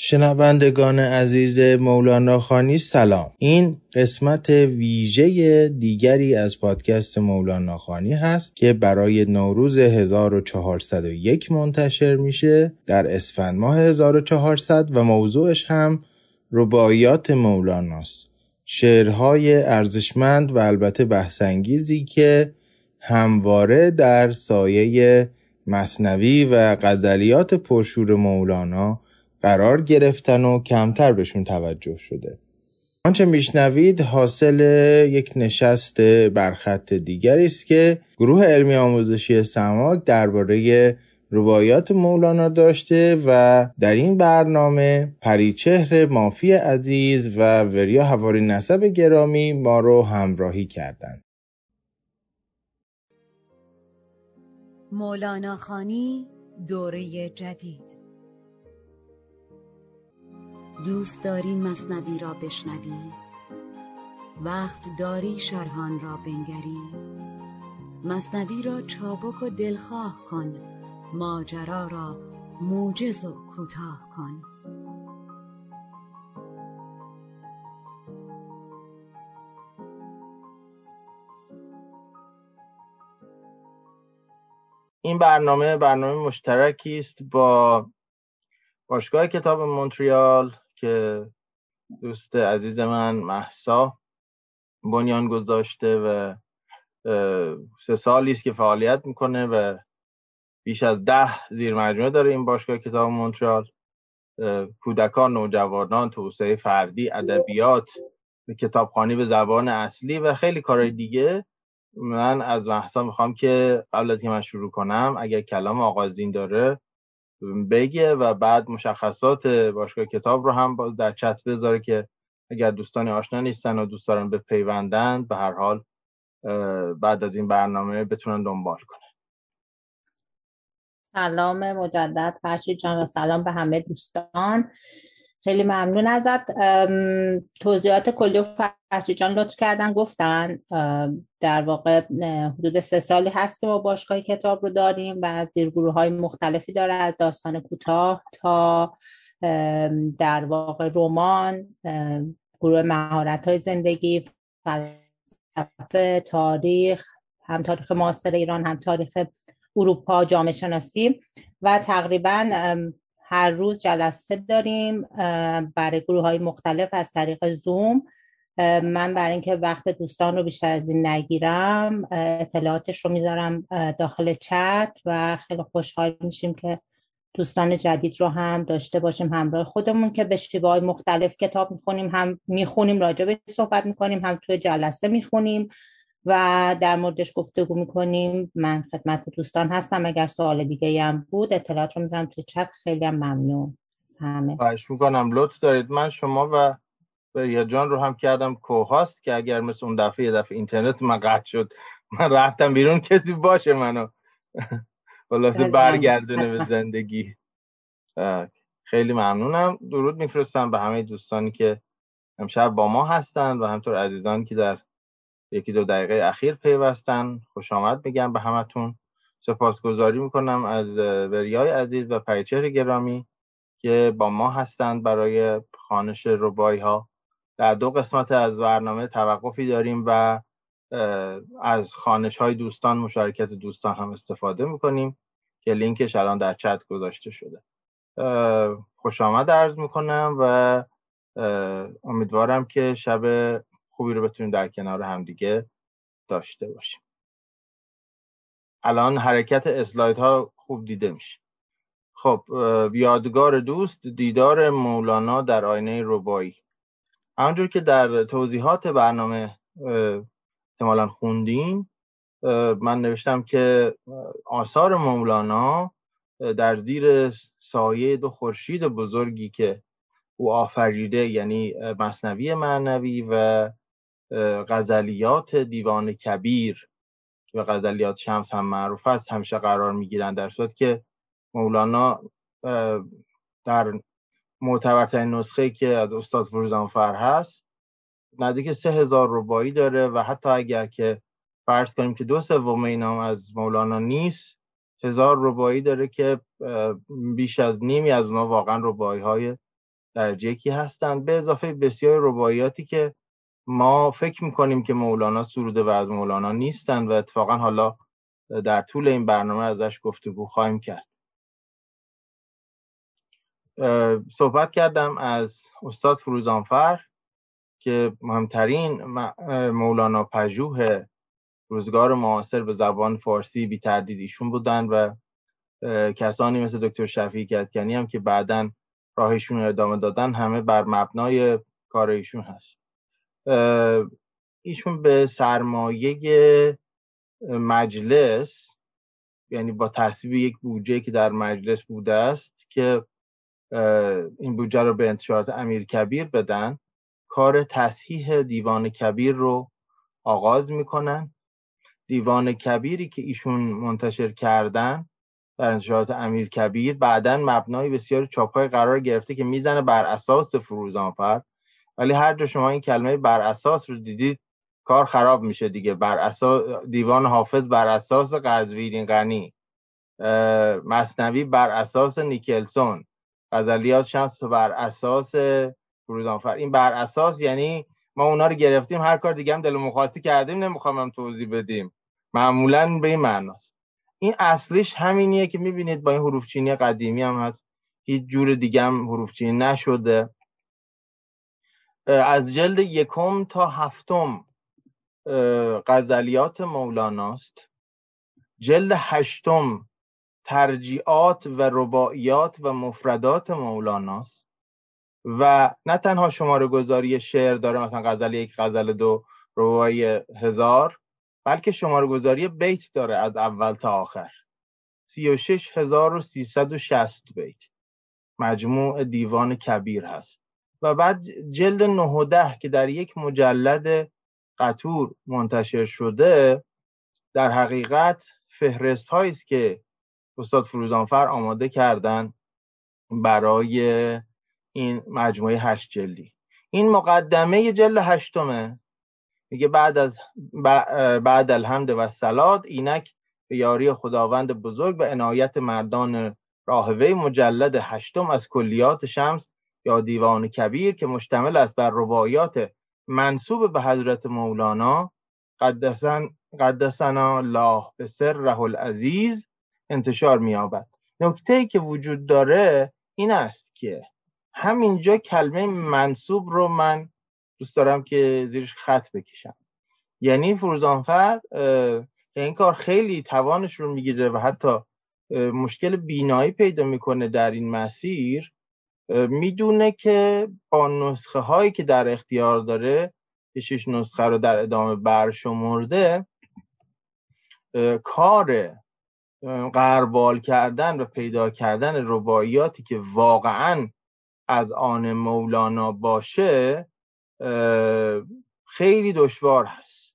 شنوندگان عزیز مولانا خانی سلام. این قسمت ویژه دیگری از پادکست مولانا خانی هست که برای نوروز 1401 منتشر میشه در اسفند ماه 1400 و موضوعش هم رباعیات مولاناست. شعرهای ارزشمند و البته بحثانگیزی که همواره در سایه مصنوی و غزلیات پرشور مولانا قرار گرفتن و کمتر بهشون توجه شده آنچه میشنوید حاصل یک نشست برخط دیگری است که گروه علمی آموزشی سماک درباره روایات مولانا داشته و در این برنامه پریچهر مافی عزیز و وریا هواری نسب گرامی ما رو همراهی کردند. مولانا خانی دوره جدید دوست داری مصنوی را بشنوی؟ وقت داری شرحان را بنگری؟ مصنوی را چابک و دلخواه کن ماجرا را موجز و کوتاه کن. این برنامه برنامه مشترکی است با باشگاه کتاب مونتریال که دوست عزیز من محسا بنیان گذاشته و سه سالی است که فعالیت می‌کنه و بیش از ده زیر مجموعه داره این باشگاه کتاب مونترال. کودکان نوجوانان توسعه فردی ادبیات کتابخانی به زبان اصلی و خیلی کارهای دیگه. من از محسا می‌خوام که قبل از که من شروع کنم اگر کلام آغازین داره بگه و بعد مشخصات باشگاه کتاب رو هم باز در چت بذاره که اگر دوستان آشنا نیستن و دوست دارن به پیوندند به هر حال بعد از این برنامه بتونن دنبال کنن. سلام مجدد فرشی جان و سلام به همه دوستان. خیلی ممنون ازت. توضیحات کلی فرشی جان لطف کردن گفتن در واقع حدود سه سالی هست که ما باشگاه کتاب رو داریم و زیرگروه های مختلفی داره از داستان کوتاه تا در واقع رمان گروه مهارت های زندگی فلسفه تاریخ هم تاریخ معاصر ایران هم تاریخ اروپا جامعه شناسی و تقریبا هر روز جلسه داریم برای گروه های مختلف از طریق زوم من برای اینکه وقت دوستان رو بیشتر از این نگیرم اطلاعاتش رو می‌ذارم داخل چت و خیلی خوشحال میشیم که دوستان جدید رو هم داشته باشیم همراه خودمون که به شیوه مختلف کتاب می‌خونیم هم می‌خونیم راجع به صحبت می‌کنیم هم توی جلسه می‌خونیم. و در موردش گفتگو می‌کنیم. من خدمت دوستان هستم. اگر سوال دیگه هم بود اطلاعات رو می‌ذارم توی چت. خیلی هم ممنون همه. خواهش می‌کنم. لطف دارید. من شما و یا جان رو هم کردم کوهاست که اگر مثل اون دفعه یه دفعه اینترنت من قطع شد من رفتم بیرون کسی باشه منو. خلاصه برگردونه به زندگی. خیلی ممنونم. درود میفرستم به همه دوستانی که امشب با ما هستن و همطور عزیزان که در یکی دو دقیقه اخیر پیوستن. خوش آمد میگم به همتون. سپاسگزاری می‌کنم از وریای عزیز و پریچهر گرامی که با ما هستند برای خانش ربایی ها در دو قسمت از برنامه توقفی داریم و از خانش های دوستان مشارکت دوستان هم استفاده می‌کنیم که لینکش الان در چت گذاشته شده. خوش آمد عرض می‌کنم و امیدوارم که شب خوبی رو بتونیم در کنار همدیگه داشته باشیم. الان حرکت اسلاید ها خوب دیده میشه. خب یادگار دوست دیدار مولانا در آینه ربایی همونجور که در توضیحات برنامه احتمالا خوندیم من نوشتم که آثار مولانا در زیر سایه دو خورشید بزرگی که او آفریده یعنی مصنوی معنوی و غزلیات دیوان کبیر و غزلیات شمس هم معروف است همیشه قرار می‌گیرن در صورت که مولانا در معتبرترین نسخه که از استاد فروزانفر هست نزدیک سه هزار ربایی داره و حتی اگر که فرض کنیم که دو سوم اینا از مولانا نیست هزار ربایی داره که بیش از نیمی از اونها واقعا ربایی های درجه یکی هستند به اضافه بسیار رباییاتی که ما فکر می‌کنیم که مولانا سروده و از مولانا نیستند و اتفاقا حالا در طول این برنامه ازش گفتگو خواهیم کرد. صحبت کردم از استاد فروزانفر که مهمترین مولانا پژوه روزگار معاصر به زبان فارسی بی تردید ایشون بودن و کسانی مثل دکتر شفیع کتکنی هم که بعدا راهشون ادامه دادن همه بر مبنای کار ایشون هست. ایشون به سرمایه مجلس یعنی با تصویب یک بودجه که در مجلس بوده است که این بودجه رو به انتشارات امیر کبیر بدن کار تصحیح دیوان کبیر رو آغاز می‌کنن. دیوان کبیری که ایشون منتشر کردن در انتشارات امیر کبیر بعدا مبنای بسیار چاپای قرار گرفته که می‌زنه بر اساس فروزانفر ولی هر جا شما این کلمه بر اساس رو دیدید کار خراب میشه دیگه. بر اساس دیوان حافظ بر اساس قزوین غنی. مصنوی بر اساس نیکلسون. غزلیات شمس بر اساس فروزانفر. این بر اساس یعنی ما اونا رو گرفتیم هر کار دیگه هم دل مخواسی کردیم نمی‌خوام هم توضیح بدیم. معمولا به این معناست. این اصلیش همینیه که می‌بینید با این حروف چینی قدیمی هم هست. هیچ جور دیگه هم حروف چینی نشده. از جلد یکم تا هفتم غزلیات مولاناست. جلد هشتم ترجیعات و رباعیات و مفردات مولاناست. و نه تنها شماره گذاری شعر داره مثلا غزل یک غزل دو ربایی هزار بلکه شماره گذاری بیت داره از اول تا آخر. سی و شش هزار و سیصد و شست بیت. مجموع دیوان کبیر هست. و بعد جلد نه و ده که در یک مجلد قطور منتشر شده در حقیقت فهرست هایی است که استاد فروزانفر آماده کردن برای این مجموعه هشت جلدی. این مقدمه جلد هشتمه. میگه بعد از بعد الحمد و سلاد اینک به یاری خداوند بزرگ و عنایت مردان راهوی مجلد هشتم از کلیات شمس یا دیوان کبیر که مشتمل است بر روایات منصوب به حضرت مولانا قدسن قدسنا الله به سر العزیز انتشار مییابد. نکته ای که وجود داره این است که همینجا کلمه منصوب رو من دوست دارم که زیرش خط بکشم. یعنی فروزانفر این کار خیلی توانش رو می‌گیره و حتی مشکل بینایی پیدا می‌کنه در این مسیر می‌دونه که با نسخه هایی که در اختیار داره که شش نسخه رو در ادامه برشمرده کار قربال کردن و پیدا کردن رباعیاتی که واقعا از آن مولانا باشه خیلی دشوار هست.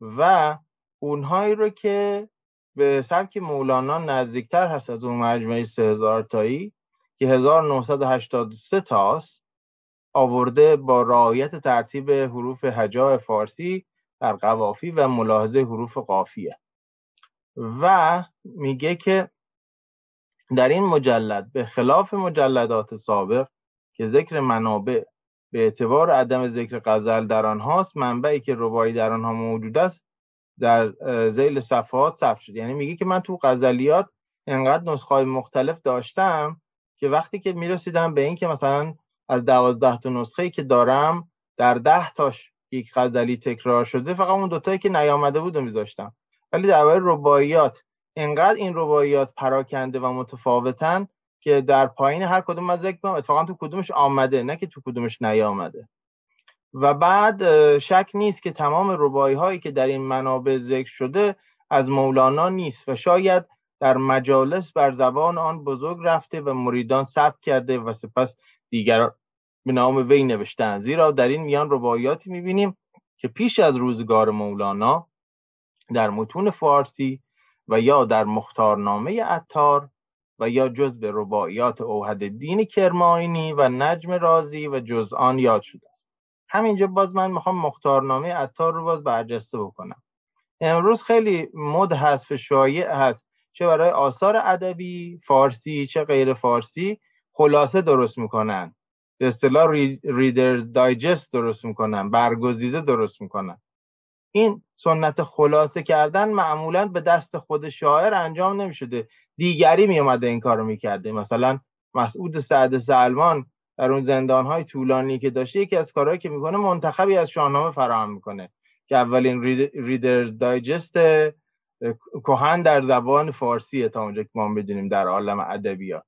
و اونهایی رو که به سبک مولانا نزدیکتر هست از اون مجموعه سه هزار تایی که 1983 تاست آورده با رعایت ترتیب حروف هجا فارسی در قوافی و ملاحظه حروف قافیه. و میگه که در این مجلد به خلاف مجلدات سابق که ذکر منابع به اعتبار عدم ذکر غزل در آنهاست منبعی که ربایی در آنها موجود است در زیل صفحات ثبت شد. یعنی میگه که من تو غزلیات انقدر نسخه مختلف داشتم که وقتی که می‌رسیدم به این که مثلا از دوازده تا نسخه که دارم در ده تاش یک غزلی تکرار شده فقط اون دوتایی که نیامده بود میذاشتم. ولی در رباعیات انقدر این رباعیات پراکنده و متفاوتن که در پایین هر کدوم از کنم اتفاقا تو کدومش آمده نه که تو کدومش نیامده. و بعد شک نیست که تمام ربایی هایی که در این منابع ذکر شده از مولانا نیست و شاید در مجالس بر زبان آن بزرگ رفته و مریدان ثبت کرده و سپس دیگر به نام وی نوشتن. زیرا در این میان رباعیاتی می‌بینیم که پیش از روزگار مولانا در متون فارسی و یا در مختارنامه اتار و یا جز به رباعیات اوهد دین کرماینی و نجم رازی و جز آن یاد شده است. همینجا باز من می‌خوام مختارنامه اتار رو باز برجسته بکنم. امروز خیلی مد هست و شایع هست. چه برای آثار ادبی فارسی چه غیر فارسی خلاصه درست می‌کنن. به اصطلاح ریدرز دایجست درست می‌کنن برگزیده درست می‌کنن. این سنت خلاصه کردن معمولا به دست خود شاعر انجام نمی‌شده. دیگری میومده این کارو می‌کرده. مثلا مسعود سعد سلمان در اون زندان های طولانی که داشته یکی از کارهایی که می‌کنه منتخبی از شاهنامه فراهم می‌کنه که اولین ریدرز دایجست کهن در زبان فارسی تا اونجا که ما بدونیم در عالم ادبیات.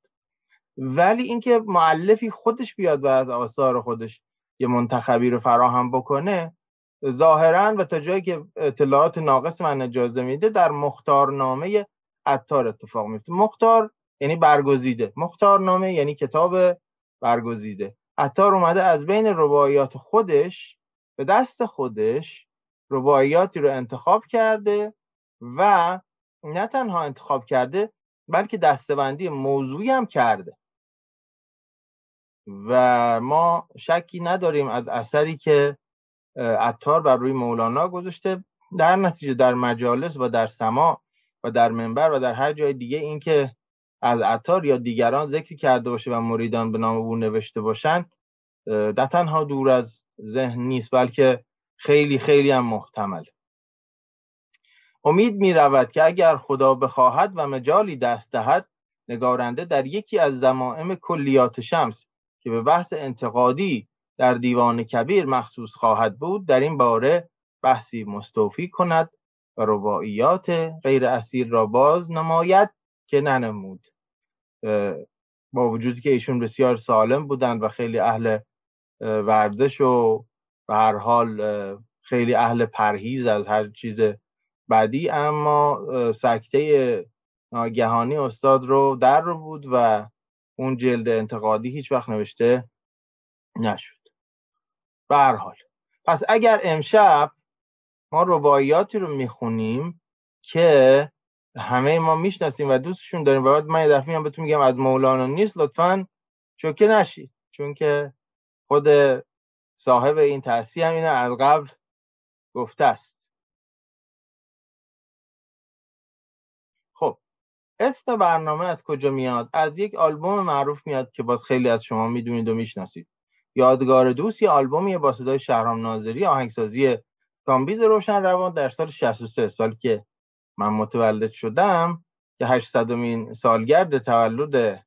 ولی اینکه معلفی خودش بیاد و از آثار خودش یه منتخبی رو فراهم بکنه ظاهرا و تا جایی که اطلاعات ناقص من اجازه میده در مختارنامه عطار اتفاق میفته مختار یعنی برگزیده. مختارنامه یعنی کتاب برگزیده. عطار اومده از بین رباعیات خودش به دست خودش رباعیاتی رو انتخاب کرده و نه تنها انتخاب کرده بلکه دستبندی موضوعی هم کرده. و ما شکی نداریم از اثری که عطار بر روی مولانا گذاشته در نتیجه در مجالس و در سما و در منبر و در هر جای دیگه اینکه از عطار یا دیگران ذکر کرده باشه و مریدان به نام او نوشته باشن نه تنها دور از ذهن نیست بلکه خیلی خیلی هم محتمل امید می رود که اگر خدا بخواهد و مجالی دست دهد نگارنده در یکی از زمائم کلیات شمس که به بحث انتقادی در دیوان کبیر مخصوص خواهد بود در این باره بحثی مستوفی کند و رباعیات غیر اصیل را باز نماید که ننمود. با وجودی که ایشون بسیار سالم بودند و خیلی اهل ورزش و به هر حال خیلی اهل پرهیز از هر چیز بعدی اما سکته ناگهانی استاد رو در رو بود و اون جلد انتقادی هیچ وقت نوشته نشد. به حال. پس اگر امشب ما رباعیاتی رو می‌خونیم که همه ما می‌شناسیم و دوستشون داریم و بعد من یه دفعه هم بهتون میگم از مولانا نیست لطفا چوکه نشید. چون که خود صاحب این تحصیل هم اینه از قبل گفته است. اسم برنامه از کجا میاد؟ از یک آلبوم معروف میاد که باز خیلی از شما می‌دونید و می‌شناسید. یادگار دوست یه آلبومی با صدای شهرام ناظری آهنگسازی کامبیز روشن روان در سال 63 سال که من متولد شدم که 800 مین سالگرد تولد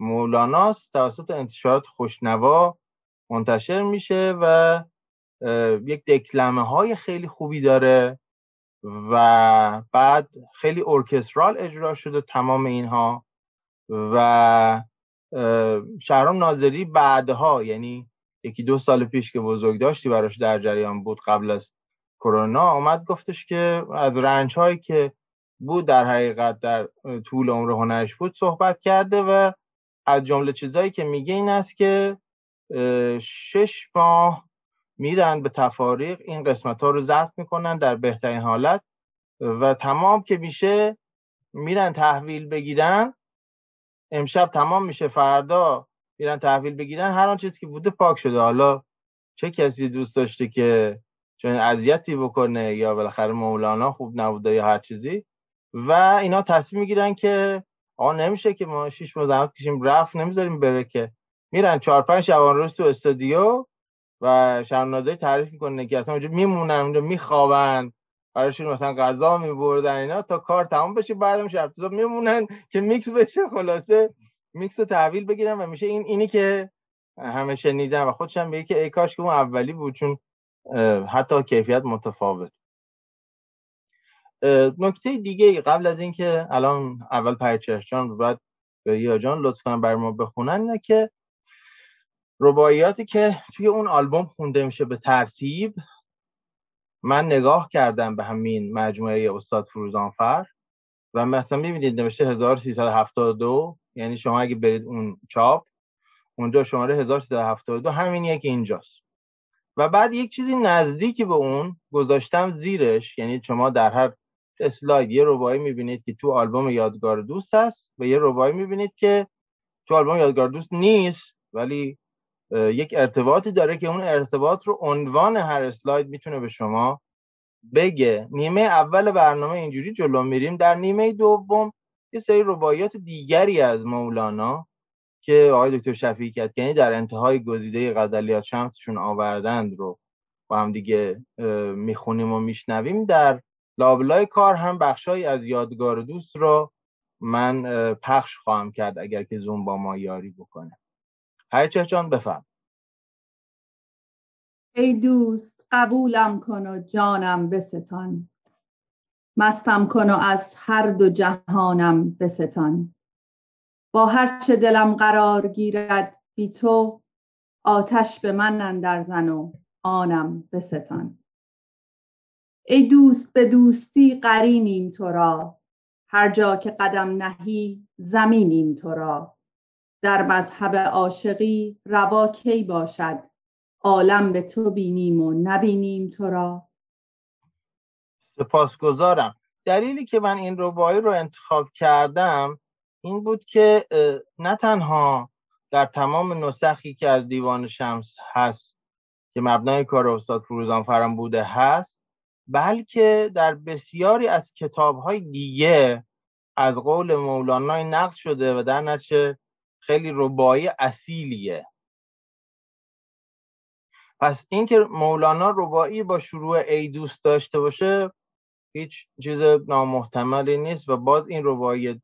مولاناست توسط انتشارات خوشنوا منتشر میشه و یک دکلمه های خیلی خوبی داره. و بعد خیلی ارکسترال اجرا شده تمام اینها و شهرام ناظری بعدها یعنی یکی دو سال پیش که بزرگ داشتی براش در جریان بود قبل از کرونا آمد گفتش که از رنج هایی که بود در حقیقت در طول عمر هنرش بود صحبت کرده و از جمله چیزهایی که میگه این است که شش ماه میرن به تفاریق این قسمت ها رو ضبط می‌کنن در بهترین حالت و تمام که میشه میرن تحویل بگیرن. امشب تمام میشه فردا میرن تحویل بگیرن. هر آن چیزی که بوده پاک شده. حالا چه کسی دوست داشته که چون اذیتی بکنه یا بالاخره مولانا خوب نبوده یا هر چیزی. و اینا تصمیم می‌گیرن که آقا نمیشه که ما شیش ماه کشیم رفت نمی‌ذاریم بره که. میرن چهار پنج شبان روز تو استودیو و شرمنازه تعریف می‌کنه که اصلا اونجا میمونن اونجا میخوابن براشون مثلا غذا میبردن اینا تا کار تمام بشه بعدم شب میمونن که میکس بشه خلاصه میکس رو تحویل بگیرن و میشه این اینی که همه شنیدن و خودشم به که ای کاش که اون اولی بود چون حتی کیفیت متفاوت. نکته دیگه قبل از اینکه الان اول پرچشجان و بعد یا جان لطفا بر ما بخونن اینه که رباعیاتی که توی اون آلبوم خونده میشه به ترتیب من نگاه کردم به همین مجموعه استاد فروزانفر و مثلا می‌بینید نوشته 1372 یعنی شما اگه برید اون چاپ اونجا شماره 1372 همینیه که اینجاست. و بعد یک چیزی نزدیکی به اون گذاشتم زیرش یعنی شما در هر اسلاید یه ربایی می‌بینید که تو آلبوم یادگار دوست هست و یه ربایی می‌بینید که تو آلبوم یادگار دوست نیست ولی یک ارتباطی داره که اون ارتباط رو عنوان هر اسلاید می‌تونه به شما بگه. نیمه اول برنامه اینجوری جلو میریم. در نیمه دوم یه سری رباعیات دیگری از مولانا که آقای دکتر شفیعی یعنی در انتهای گزیده غزلیات شمسشون آوردند رو با هم دیگه می‌خونیم و میشنویم. در لابلای کار هم بخشهایی از یادگار دوست رو من پخش خواهم کرد اگر که زوم با ما یاری بکنه. هر جان بفهم ای دوست قبولم کن و جانم بستان. مستم کن و از هر دو جهانم بستان. با هر چه دلم قرار گیرد بی تو آتش به من اندر زن و آنم بستان. ای دوست به دوستی قرینیم تو را. هر جا که قدم نهی زمینیم تو را. در مذهب عاشقی روا کی باشد؟ عالم به تو بینیم و نبینیم تو را. سپاسگزارم. دلیلی که من این ربایی رو انتخاب کردم این بود که نه تنها در تمام نسخی که از دیوان شمس هست که مبنای کار استاد فروزان فرم بوده هست بلکه در بسیاری از کتاب های دیگه از قول مولانا نقل شده و در نتیجه خیلی ربایی اصیلیه. پس اینکه مولانا ربایی با شروع ای دوست داشته باشه هیچ چیز نامحتملی نیست و باز این ربایی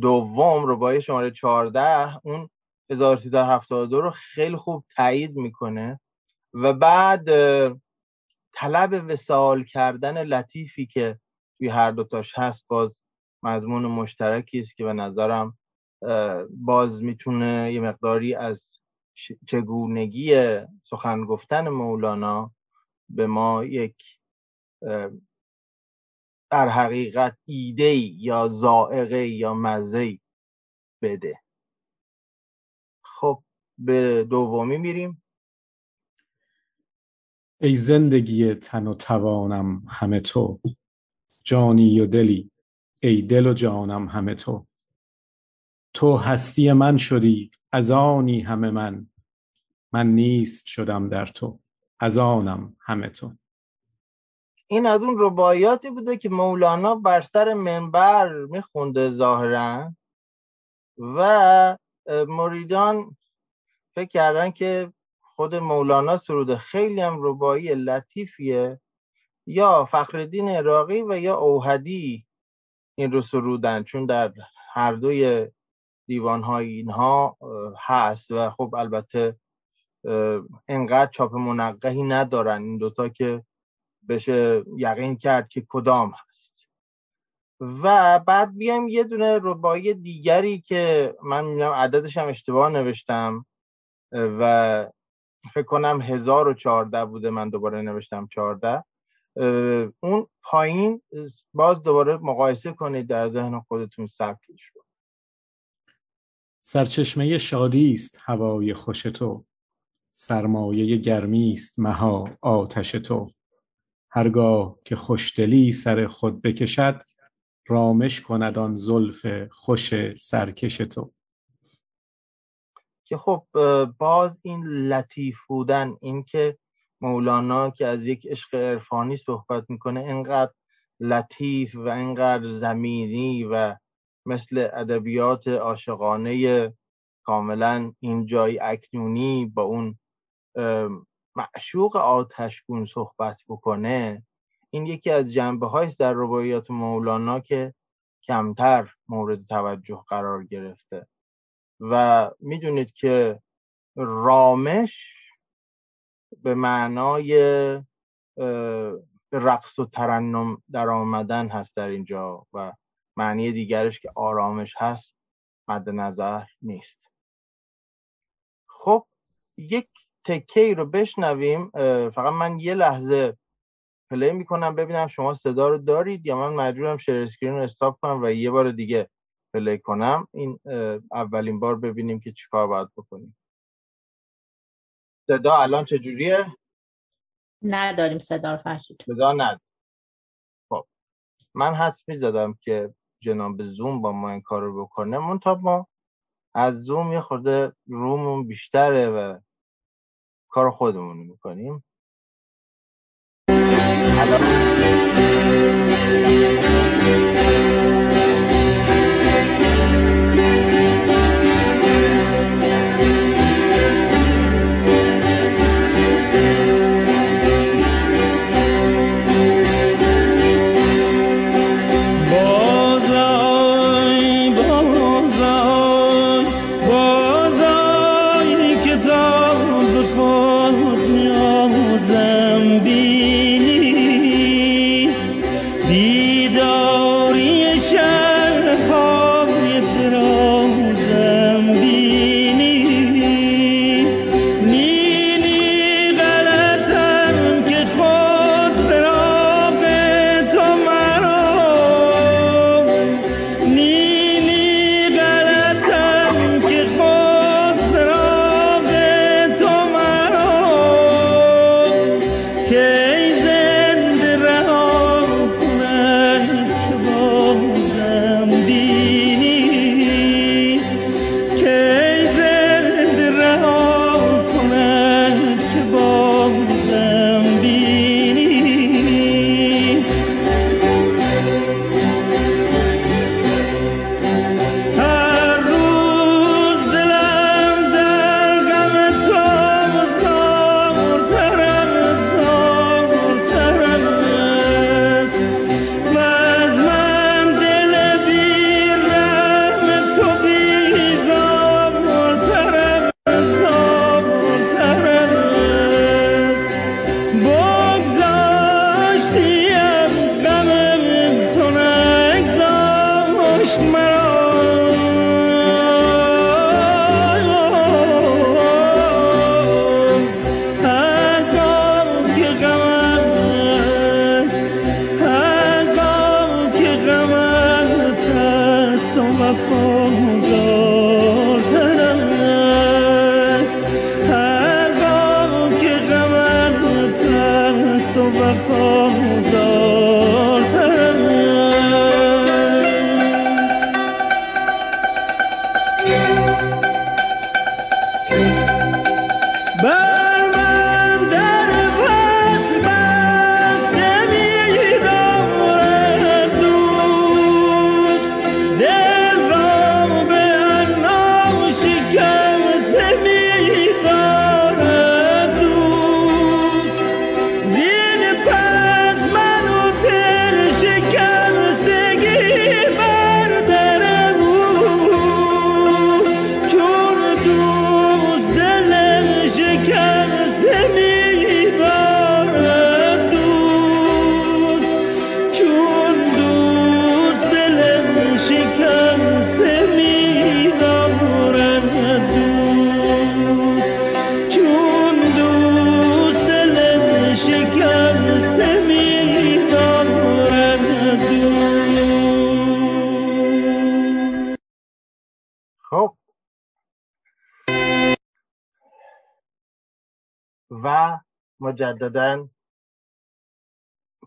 دوم ربایی شماره 14 اون 1372 رو خیلی خوب تایید می‌کنه و بعد طلب وسال کردن لطیفی که توی هر دوتاش هست باز مضمون مشترکی است که به نظرم باز می‌تونه یه مقداری از چگونگی سخن گفتن مولانا به ما یک در حقیقت ایده یا زائقه یا مزه بده. خب به دومی میریم. ای زندگی تن و توانم همه تو جانی و دلی ای دل و جانم همه تو. تو هستی من شدی از آنی همه من. من نیست شدم در تو از آنم همه تو. این از اون رباعیاتی بوده که مولانا بر سر منبر میخونده ظاهرا و مریدان فکر کردن که خود مولانا سروده خیلی هم ربایی لطیفیه. یا فخردین عراقی و یا اوهدی این رو سرودن چون در هر دوی دیوان های اینها هست و خب البته انقدر چاپ منقهی ندارن این دوتا که بشه یقین کرد که کدام هست. و بعد بیایم یه دونه ربایی دیگری که من می‌بینم عددش هم اشتباه نوشتم و فکر کنم 1014 بوده من دوباره نوشتم 14 اون پایین باز دوباره مقایسه کنید در ذهن خودتون رو. سرچشمه شادی است هوای خوش تو. سرمایه گرمی است مها آتش تو. هرگاه که خوشدلی سر خود بکشد رامش کند آن زلف خوش سرکش تو. که خب باز این لطیف بودن این که مولانا که از یک عشق عرفانی صحبت می‌کنه اینقدر لطیف و اینقدر زمینی و مثل ادبیات عاشقانه کاملا این جای اکنونی با اون معشوق آتشگون صحبت بکنه این یکی از جنبه هایست در روایات مولانا که کمتر مورد توجه قرار گرفته. و می‌دونید که رامش به معنای رقص و ترنم در آمدن هست در اینجا و معنی دیگرش که آرامش هست مد نظر نیست. خب یک تکه ای رو بشنویم. فقط من یه لحظه play می‌کنم ببینم شما صدا رو دارید یا من مجبورم share screen رو stop کنم و یه بار دیگه play کنم. این اولین بار ببینیم که چیکار باید بکنیم. صدا الان چجوریه؟ نداریم صدا رو فرشید. صدا نداریم. خب من حس می‌زدم که جناب زوم با ما این کار رو بکنه منتها ما از زوم یه خورده رومون بیشتره و کار خودمون می‌کنیم. مجددا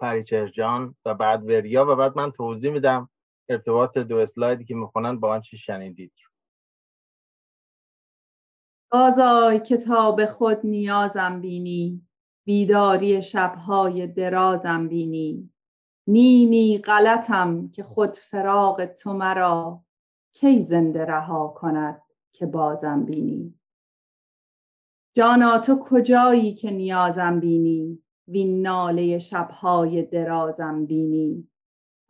پریچر جان و بعد وریا و بعد من توضیح میدم ارتباط دو اسلایدی که می‌خونن با آنچه شنیدید. بازای کتاب خود نیازم بینی بیداری شبهای درازم بینی. نی غلطم که خود فراغ تو مرا کی زنده رها کند که بازم بینی. جانا تو کجایی که نیازم بینی؟ وین ناله شبهای درازم بینی.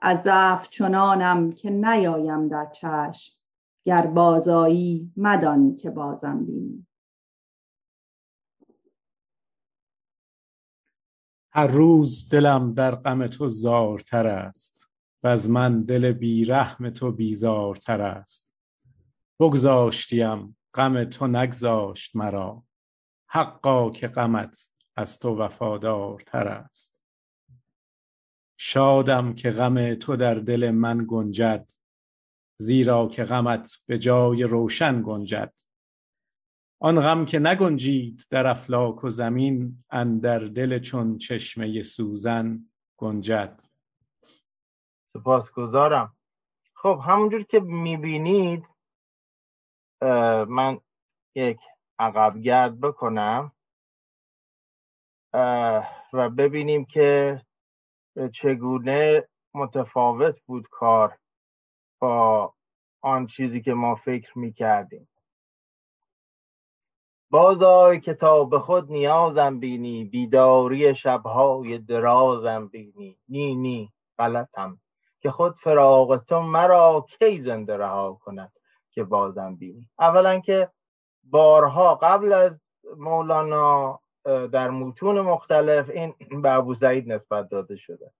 از ضعف چنانم که نیایم در چشم گر بازایی مدان که بازم بینی. هر روز دلم در غم تو زارتر است و از من دل بیرحم تو بیزارتر است. بگذاشتیم غم تو نگذاشت مرا. حقا که غمت از تو وفادارتر است. شادم که غم تو در دل من گنجد زیرا که غمت به جای روشن گنجد. آن غم که نگنجید در افلاک و زمین اندر دل چون چشمه سوزن گنجد. سپاسگزارم. خب همونجور که می‌بینید من یک عقب گرد بکنم و ببینیم که چگونه متفاوت بود کار با آن چیزی که ما فکر می‌کردیم. بازای که تا به خود نیازم بینی بیداری شبهای درازم بینی. نی نی غلطم که خود فراغ تو مرا کی زنده رها کند که بازم بینی؟ اولا که بارها قبل از مولانا در متون مختلف این به ابو سعید نسبت داده شده.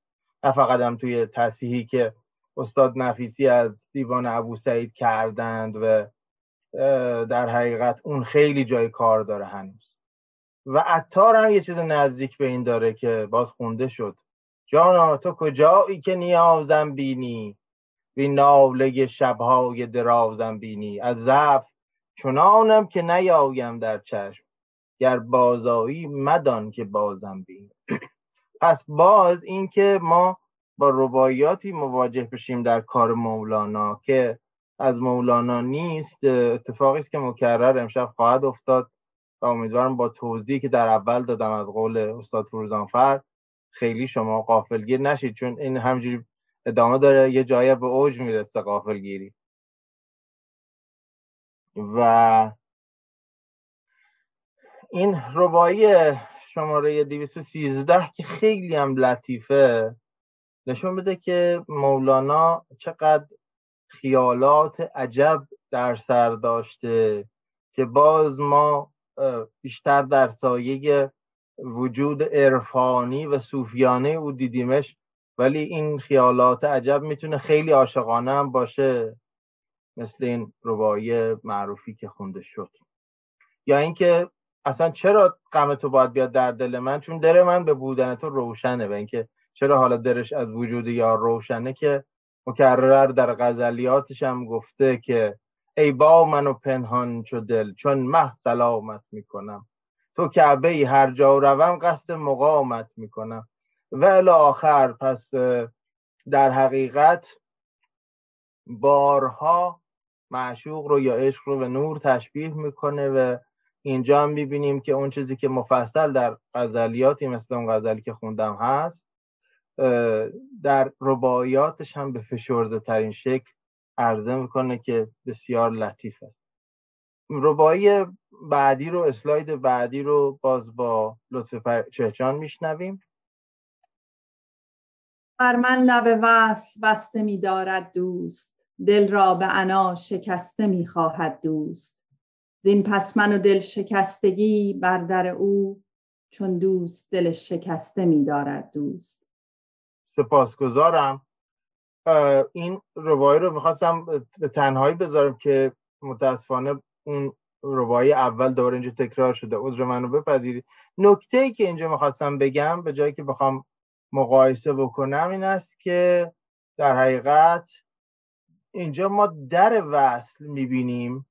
نه فقط هم توی تصحیحی که استاد نفیسی از دیوان ابو سعید کردند و در حقیقت اون خیلی جای کار داره هنوز. و عطار هم یه چیز نزدیک به این داره که باز خونده شد. جانا تو کجایی که نیازم بینی؟ بی ناله شبهای درازم بینی؟ از ضعف چنانم که نیایم در چشم گر بازایی مدان که بازم بینی پس باز اینکه ما با رباعیاتی مواجه بشیم در کار مولانا که از مولانا نیست اتفاقی است که مکرر امشب خواهد افتاد و امیدوارم با توضیحی که در اول دادم از قول استاد فروزانفر خیلی شما قافلگیر نشید چون این همجوری ادامه داره یه جایی به اوج می‌رسه قافلگیری و این ربایی شماره 213 که خیلی هم لطیفه نشون بده که مولانا چقدر خیالات عجب در سر داشته که باز ما بیشتر در سایه وجود عرفانی و صوفیانه او دیدیمش ولی این خیالات عجب می‌تونه خیلی عاشقانه هم باشه. مثل این ربایی معروفی که خونده شد. یا اینکه اصلا چرا غم تو باید بیاد در دل من؟ چون دل من به بودن تو روشنه و اینکه چرا حالا درش از وجود یار روشنه که مکرر در غزلیاتش هم گفته که ای با منو پنهان چو دل چون مه سلامت می‌کنم. تو کعبه ای هر جا روم قصد مقامت می‌کنم. و آخر پس در حقیقت بارها معشوق رو یا عشق رو به نور تشبیه می‌کنه و اینجا هم می‌بینیم که اون چیزی که مفصل در غزلیاتی مثل اون غزلی که خوندم هست در رباعیاتش هم به فشرده ترین شکل عرضه می‌کنه که بسیار لطیف است. ربایی بعدی رو اسلاید بعدی رو باز با لطف چهچان میشنویم. بر من لب وصل بسته میدارد دوست. دل را به عنا شکسته می‌خواهد دوست. زین پس من و دل شکستگی بر در او چون دوست دل شکسته میدارد دوست. سپاسگزارم. این روایی رو می‌خواستم به تنهایی بذارم که متاسفانه اون روایی اول دوباره اینجا تکرار شده. عذر منو بپذیرید. نکته ای که اینجا می‌خواستم بگم به جایی که بخوام مقایسه بکنم این است که در حقیقت اینجا ما در وصل می‌بینیم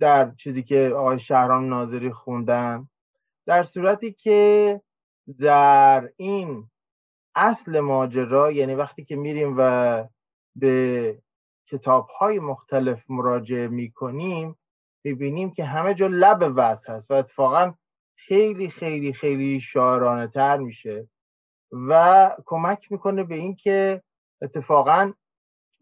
در چیزی که آقای شهرام ناظری خوندن در صورتی که در این اصل ماجرا یعنی وقتی که میریم و به کتاب های مختلف مراجعه می‌کنیم می‌بینیم که همه جا لب وصل هست و اتفاقا خیلی خیلی خیلی شاعرانه تر میشه و کمک می‌کنه به اینکه اتفاقا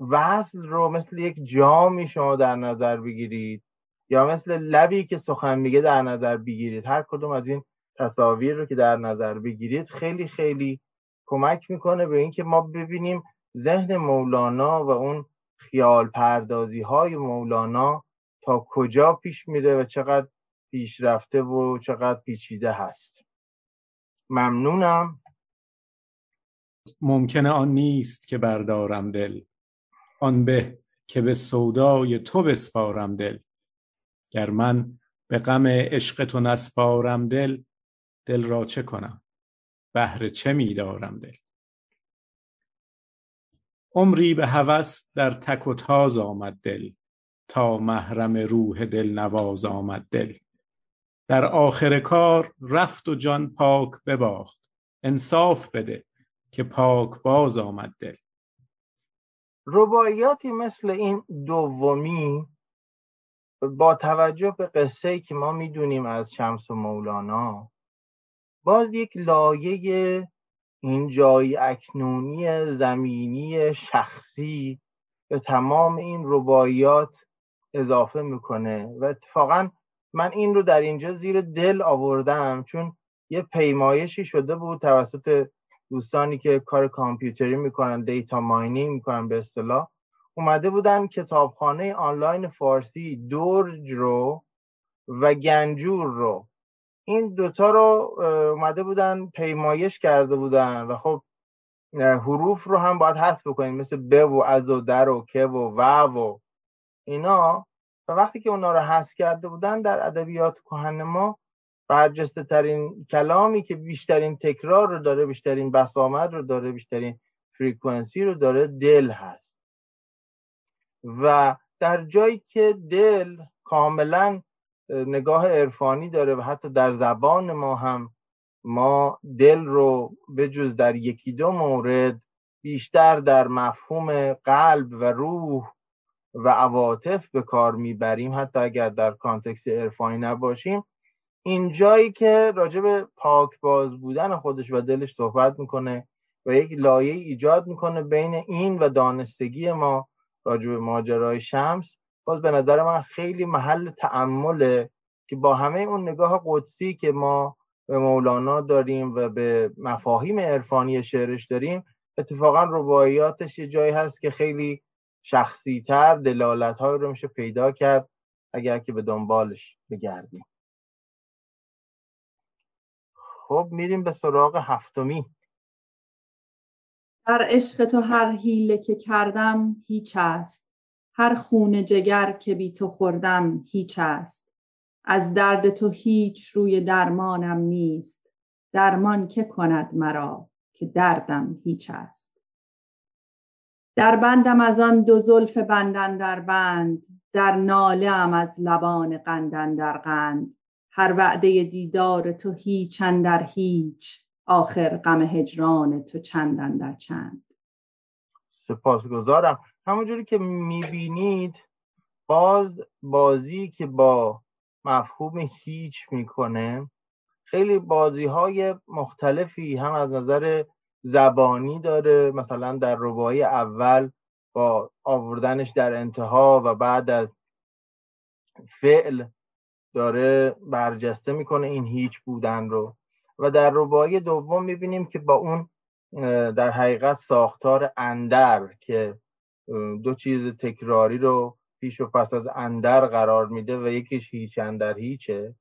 وصل رو مثل یک جامی شما در نظر بگیرید یا مثل لبی که سخن میگه در نظر بگیرید. هر کدوم از این تصاویر رو که در نظر بگیرید خیلی خیلی کمک می‌کنه به اینکه ما ببینیم ذهن مولانا و اون خیال پردازی های مولانا تا کجا پیش میره و چقدر پیشرفته و چقدر پیچیده هست. ممنونم. ممکنه آن نیست که بردارم دل. آن به که به سودای تو بسپارم دل. گر من به غم عشق تو نسپارم دل دل را چه کنم؟ بهر چه میدارم دل؟ عمری به هوس در تک و تاز آمد دل تا محرم روح دل نواز آمد دل. در آخر کار رفت و جان پاک بباخت انصاف بده که پاک باز آمد دل. رباعیاتی مثل این دومی با توجه به قصه که ما می‌دونیم از شمس و مولانا باز یک لایه این جای اکنونی زمینی شخصی به تمام این رباعیات اضافه می‌کنه و اتفاقا من این رو در اینجا زیر دل آوردم چون یه پیمایشی شده بود توسط دوستانی که کار کامپیوتری می‌کنن دیتا ماینینگ می‌کنن به اصطلاح اومده بودن کتابخانه آنلاین فارسی درج رو و گنجور رو. این دوتا رو اومده بودن پیمایش کرده بودن و خب حروف رو هم باید حذف بکنیم مثل ب و از و در و که و و و اینا. و وقتی که اونا رو حذف کرده بودن در ادبیات کهن ما برجسته ترین کلامی که بیشترین تکرار رو داره بیشترین بسامد رو داره بیشترین frequency رو داره دل هست. و در جایی که دل کاملا نگاه عرفانی داره و حتی در زبان ما هم ما دل رو به جز در یکی دو مورد بیشتر در مفهوم قلب و روح و عواطف به کار می‌بریم. حتی اگر در context عرفانی نباشیم این جایی که راجع به پاک باز بودن خودش و دلش صحبت می‌کنه و یک لایه ایجاد می‌کنه بین این و دانستگی ما راجع به ماجرای شمس باز به نظر من خیلی محل تعمله که با همه اون نگاه قدسی که ما به مولانا داریم و به مفاهیم عرفانی شعرش داریم اتفاقا رباعیاتش یه جایی هست که خیلی شخصی تر دلالت های رو میشه پیدا کرد اگر که به دنبالش بگردیم. خب میریم به سراغ هفتمی در عشق تو هر حیله که کردم هیچ است. هر خون جگر که بی تو خوردم هیچ است. از درد تو هیچ روی درمانم نیست. درمان که کند مرا که دردم هیچ است. در بندم از آن دو زلف بندن در بند در ناله ام از لبان قندن در قند. هر وعده دیدار تو هیچ در هیچ آخر غم هجران تو چندن در چند. سپاسگزارم. همونجوری که می‌بینید باز بازی که با مفهوم هیچ می‌کنه خیلی بازی های مختلفی هم از نظر زبانی داره. مثلا در ربایی اول با آوردنش در انتها و بعد از فعل داره برجسته می‌کنه این هیچ بودن رو. و در ربایی دوم می‌بینیم که با اون در حقیقت ساختار اندر که دو چیز تکراری رو پیش و پس از اندر قرار میده و یکیش هیچ اندر هیچه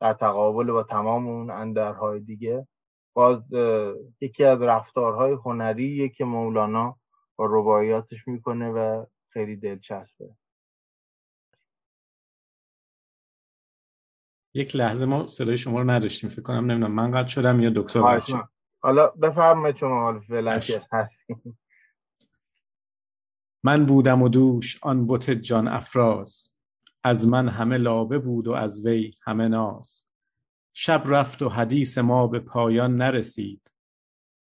در تقابل با تمام اون اندرهای دیگه. باز یکی از رفتارهای هنریه که مولانا با رباعیاتش می‌کنه و خیلی دلچسبه. یک لحظه ما صدای شما رو نداشتیم فکر کنم نمی‌دونم. من قد شدم یا دکتر حالا بفرمایید شما حالا فعلا هستیم من بودم و دوش آن بت جان افراز. از من همه لابه بود و از وی همه ناز. شب رفت و حدیث ما به پایان نرسید.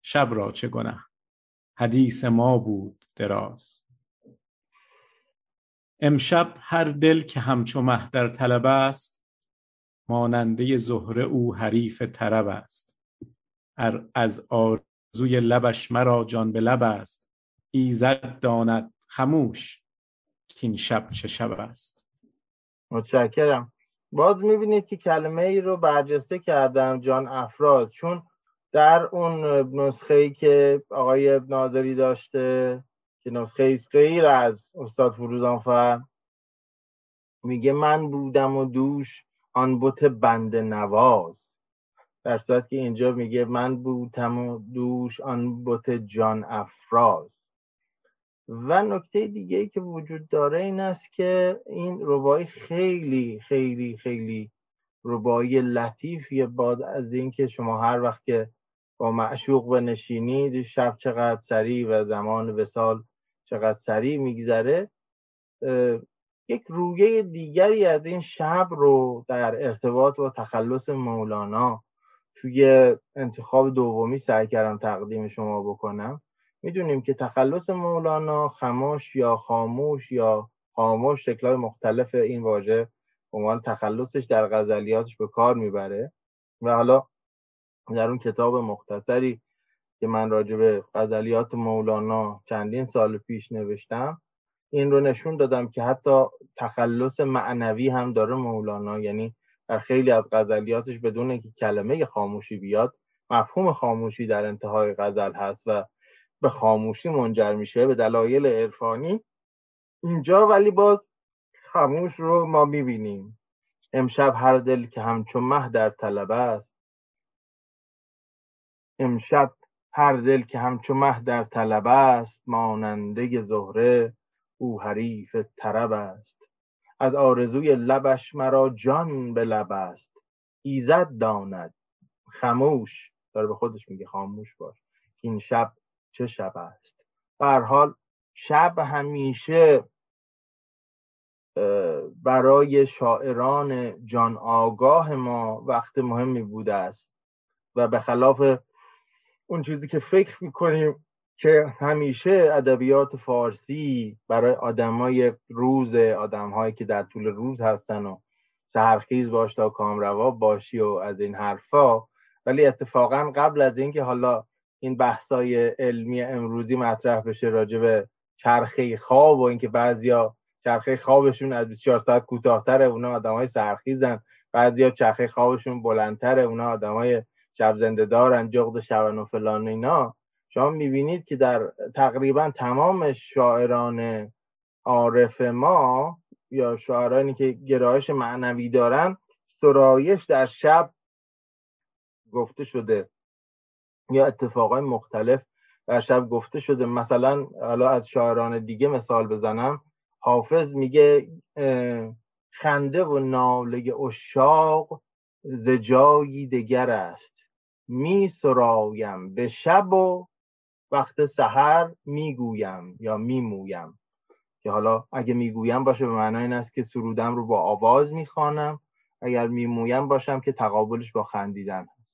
شب را چه گنه؟ حدیث ما بود دراز. امشب هر دل که همچو مه در طلب است ماننده زهره او حریف طرب است. از آرزوی لبش مرا جان به لب است. ایزد داند خموش که این شب چه شب است. متشکرم. باز می‌بینید که کلمه ای رو برجسته کردم جان افراد چون در اون نسخه ای که آقای ناظری داشته که نسخه غیر از استاد فروزانفر میگه من بودم و دوش آن بت بند نواز. در صورت که اینجا میگه من بودم دوش آن بت جان افراز. و نکته دیگه که وجود داره این است که این ربایی خیلی خیلی خیلی ربایی لطیفیه. باد از اینکه شما هر وقت که با معشوق بنشینید شب چقدر سریع و زمان وسال چقدر سریع میگذره یک رویه دیگری از این شب رو در ارتباط با تخلص مولانا توی انتخاب دومی سعی کردم تقدیم شما بکنم. می‌دونیم که تخلص مولانا خماش یا خاموش یا خاموش شکلهای مختلف این واژه عنوان تخلصش در غزلیاتش به کار می‌بره و حالا در اون کتاب مختصری که من راجع به غزلیات مولانا چندین سال پیش نوشتم این رو نشون دادم که حتی تخلص معنوی هم داره مولانا. یعنی در خیلی از غزلیاتش بدون اینکه کلمه خاموشی بیاد مفهوم خاموشی در انتهای غزل هست و به خاموشی منجر میشه به دلایل عرفانی. اینجا ولی باز خاموش رو ما می‌بینیم. امشب هر دل که همچون مه در طلب است. امشب هر دل که همچون مه در طلب است ماننده زهره او حریف طرب است. از آرزوی لبش مرا جان به لب است. ایزد داند. خموش داره به خودش میگه خاموش باش. این شب چه شب است؟ حال شب همیشه برای شاعران جان آگاه ما وقت مهمی بوده است. و به خلاف اون چیزی که فکر می‌کنیم که همیشه ادبیات فارسی برای آدمای روز آدمهایی که در طول روز هستن و سهرخیز باش تا کامروا باشی و از این حرفا. ولی اتفاقا قبل از اینکه حالا این بحثای علمی امروزی مطرح بشه راجع به چرخه خواب و اینکه بعضیا چرخه خوابشون از 24 ساعت کوتاهتره اونا آدمای سرخیزن. بعضیا چرخه خوابشون بلندتره اونا آدمای شب زنده دارن جغد شبن و فلان اینا. شما می‌بینید که در تقریبا تمام شاعران عارف ما یا شاعرانی که گرایش معنوی دارن سرایش در شب گفته شده یا اتفاقای مختلف در شب گفته شده. مثلا حالا از شاعران دیگه مثال بزنم. حافظ میگه خنده و ناله اشاق ز جایی دگر است. می سرایم به شب و وقت سحر می‌گویم یا میمویم. که حالا اگه می‌گویم باشه به معنای این است که سرودم رو با آواز می‌خوانم. اگر میمویم باشم که تقابلش با خندیدن هست.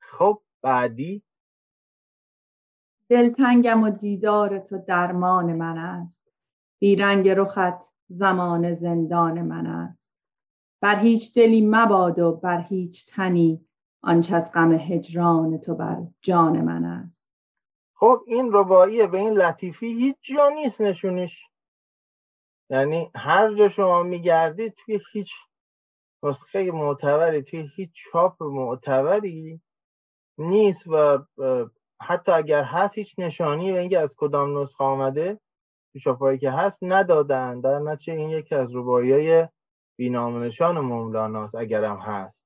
خب بعدی؟ دلتنگم و دیدار تو درمان من است. بیرنگ رخت زمان زندان من است. بر هیچ دلی مباد و بر هیچ تنی آنچه از غم هجران تو بر جان من است. خب این ربایی به این لطیفی هیچ جا نیست نشونش. یعنی هر جا شما میگردید توی هیچ نسخه معتبری توی هیچ چاپ معتبری نیست و حتی اگر هست هیچ نشانی به اینکه از کدام نسخه آمده چاپایی که هست ندادن. در نتیجه این یکی از ربایی های بینامنشان مولاناست اگرم هست.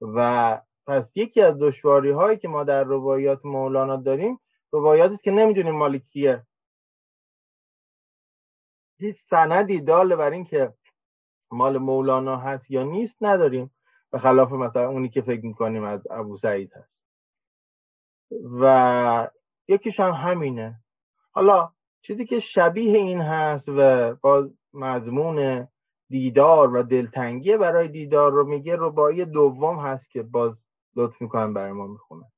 و پس یکی از دشواری هایی که ما در روایات مولانا داریم روایاتی که نمی‌دونیم مال کیه. هیچ سندی دال بر این که مال مولانا هست یا نیست نداریم. به خلاف مثلا اونی که فکر می‌کنیم از ابو سعید هست. و یکیش هم همینه. حالا چیزی که شبیه این هست و با مضمون دیدار و دلتنگی برای دیدار رو میگه ربایی دوم هست که باز لطف می‌کنم برای ما می‌خونه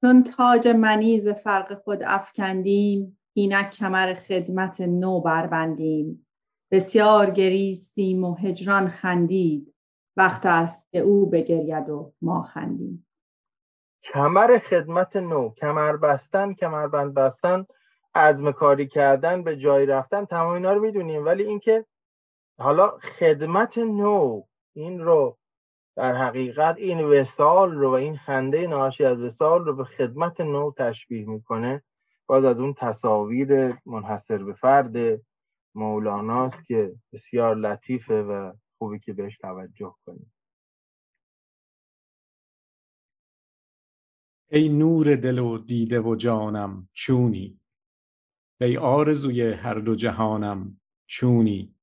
چون تاج منیز فرق خود افکندیم اینک کمر خدمت نو بربندیم. بسیار گریستیم و هجران خندید. وقت است که او بگرید و ما خندیم. کمر خدمت نو کمر بستن کمربند بستن عزم کاری کردن به جایی رفتن تمام اینا رو می‌دونیم. ولی اینکه حالا خدمت نو این رو در حقیقت این وسال رو و این خنده ناشی از وسال رو به خدمت نو تشبیه می‌کنه. باز از اون تصاویر منحصر به فرد مولاناست که بسیار لطیفه و خوبی که بهش توجه کنیم. ای نور دل و دیده و جانم چونی. ای آرزوی هر دو جهانم چونی.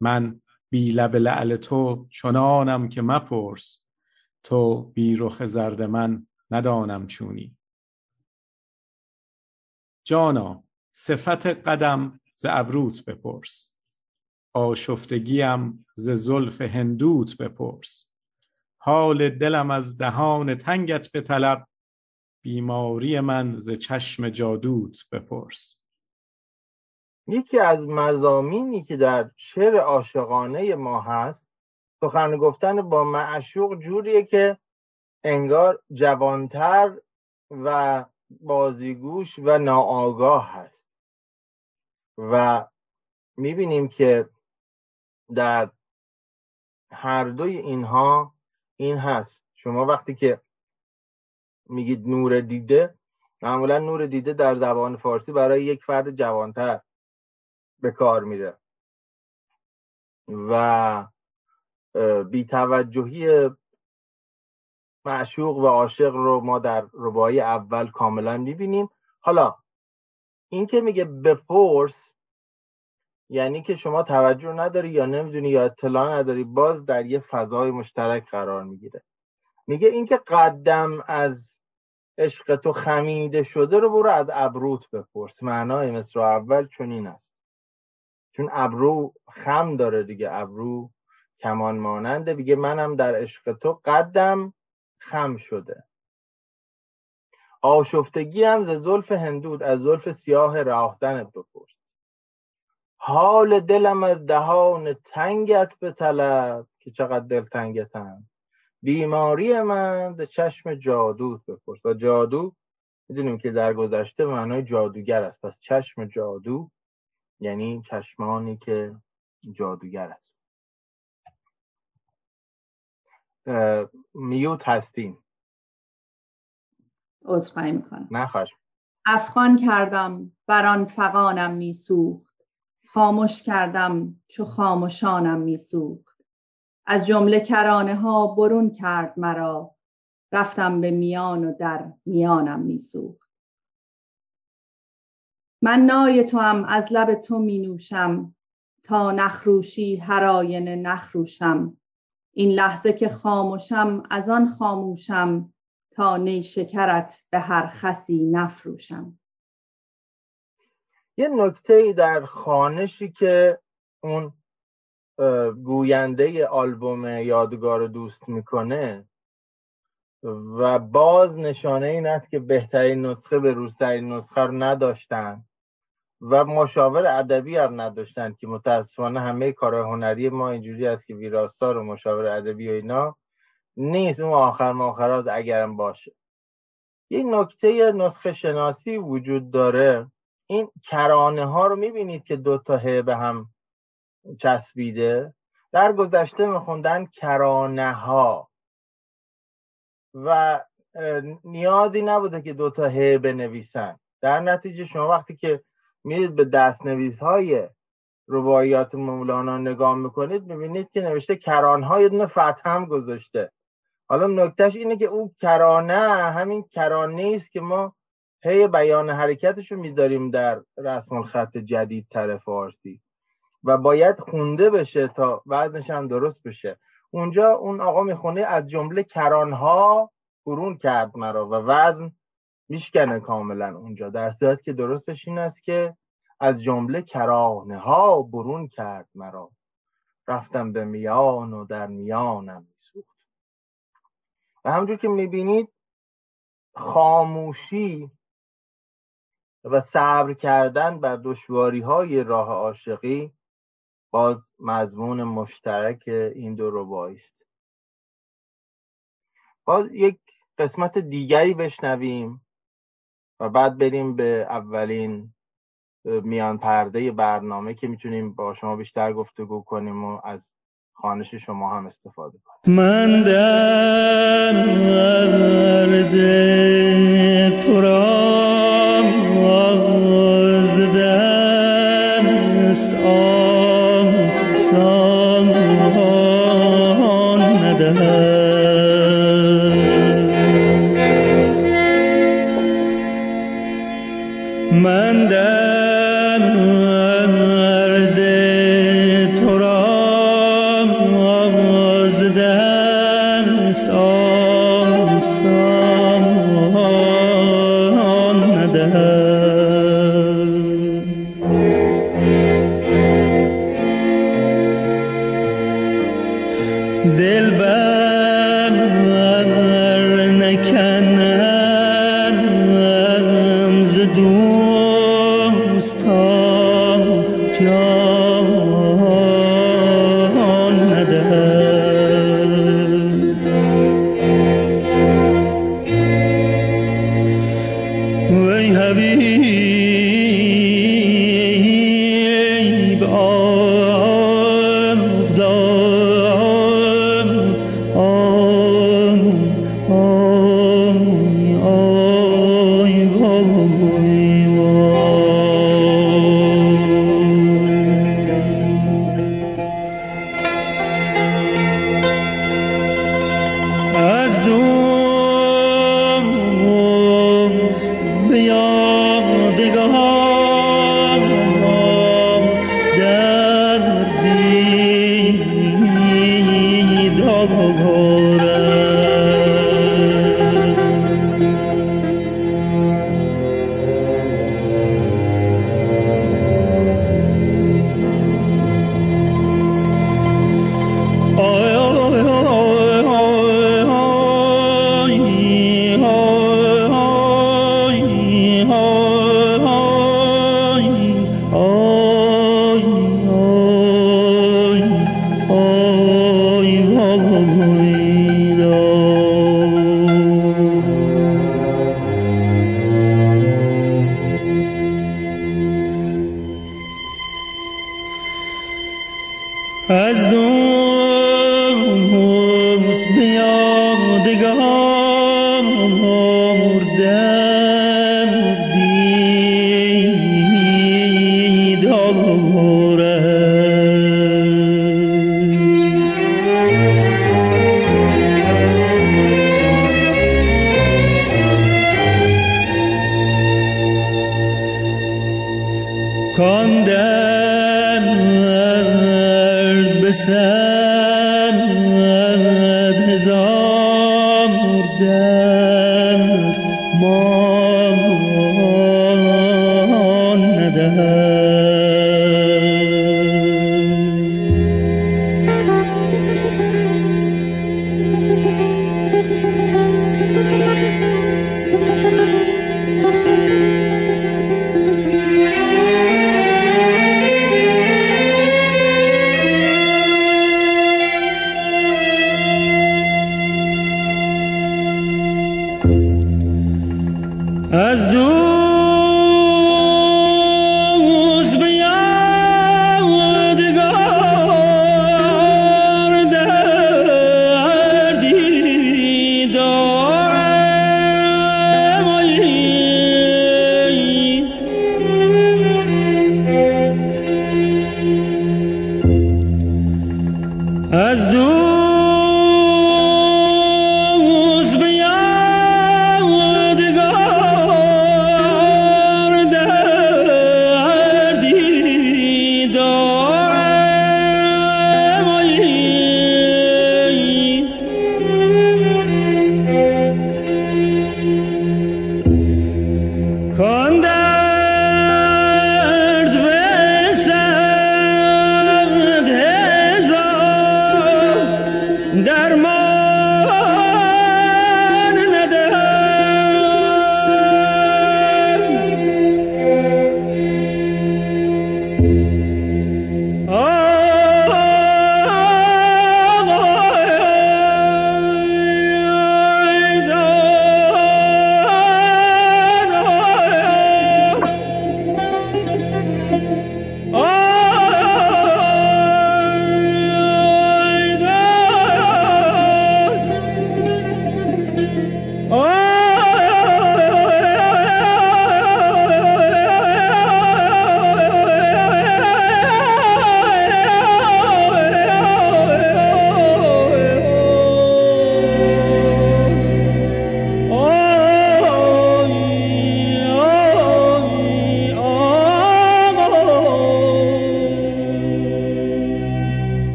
من بی لب لعل تو چنانم که مپرس تو بی رخ زرد من ندانم چونی. جانا صفت قدم ز ابروت بپرس آشفتگیم ز زلف هندوت بپرس. حال دلم از دهان تنگت به طلب بیماری من ز چشم جادوت بپرس. یکی از مزامینی که در شعر عاشقانه ما هست سخن گفتن با معشوق جوریه که انگار جوانتر و بازیگوش و ناآگاه هست. و می‌بینیم که در هر دوی اینها این هست. شما وقتی که میگید نور دیده معمولا نور دیده در زبان فارسی برای یک فرد جوانتر. به کار میره. و بیتوجهی معشوق و عاشق رو ما در ربایی اول کاملا می‌بینیم. حالا این که میگه بپرس یعنی که شما توجه نداری یا نمی‌دونی یا اطلاع نداری باز در یه فضای مشترک قرار می‌گیره. میگه اینکه قدم از عشق تو خمیده شده رو برو از ابروت بپرس معنای مصر اول چنین است. چون ابرو خم داره دیگه ابرو کمان ماننده. میگه منم در عشق تو قدم خم شده. آشفتگی هم ز زلف هندود از زلف سیاه راهزنت بپرس. حال دلم از دهان تنگت به طلب که چقدر دل تنگتم. بیماری من ز چشم جادو بپرس. و جادو می‌دونیم که در گذشته معنای جادوگر است. پس چشم جادو یعنی چشمانی که جادوگر است. میوت هستیم. عذرخواهی می‌کنم. نخواهش افغان کردم بران فقانم میسوخت. خاموش کردم چو خاموشانم میسوخت. از جمله کرانه ها برون کرد مرا. رفتم به میان و در میانم میسوخت. من نای تو هم از لب تو می نوشم تا نخروشی هر آینه نخروشم. این لحظه که خاموشم از آن خاموشم تا نیشکرت به هر خسی نفروشم. یه نکته در خانشی که اون گوینده آلبوم یادگار دوست می‌کنه و باز نشانه این است که بهترین نسخه به روزترین نسخه رو نداشتن. و مشاور ادبی هم نداشتن که متاسفانه همه کار هنری ما اینجوری است که ویراستار و مشاور ادبی و اینا نیست. اون آخر ماخرات اگرم باشه. یک نکته نسخه شناسی وجود داره. این کرانه ها رو می‌بینید که دو تا به هم چسبیده. در گذشته میخوندن کرانه ها. و نیازی نبوده که دو تا ه بنویسن. در نتیجه شما وقتی که میرید به دستنویس های رباعیات مولانا نگاه می‌کنید می‌بینید که نوشته کرانه یه دونه فتح هم گذاشته. حالا نکتهش اینه که اون کرانه همین کرانه است که ما هی بیان حرکتش رو می‌ذاریم در رسم الخط جدید تر فارسی. و باید خونده بشه تا وزنش هم درست بشه. اونجا اون آقا می‌خونه از جمله کرانها برون کرد مرا و وزن میشکنه کاملا اونجا. در صورت که درستش این است که از جمله کرانه ها برون کرد مرا. رفتم به میان و در میانم میسوخت. و همجور که می‌بینید خاموشی و صبر کردن بر دشواری های راه عاشقی باز مضمون مشترک این دو ربایی است. باز یک قسمت دیگری بشنویم. و بعد بریم به اولین میان پرده برنامه که می‌تونیم با شما بیشتر گفتگو کنیم و از خانش شما هم استفاده کنیم. من در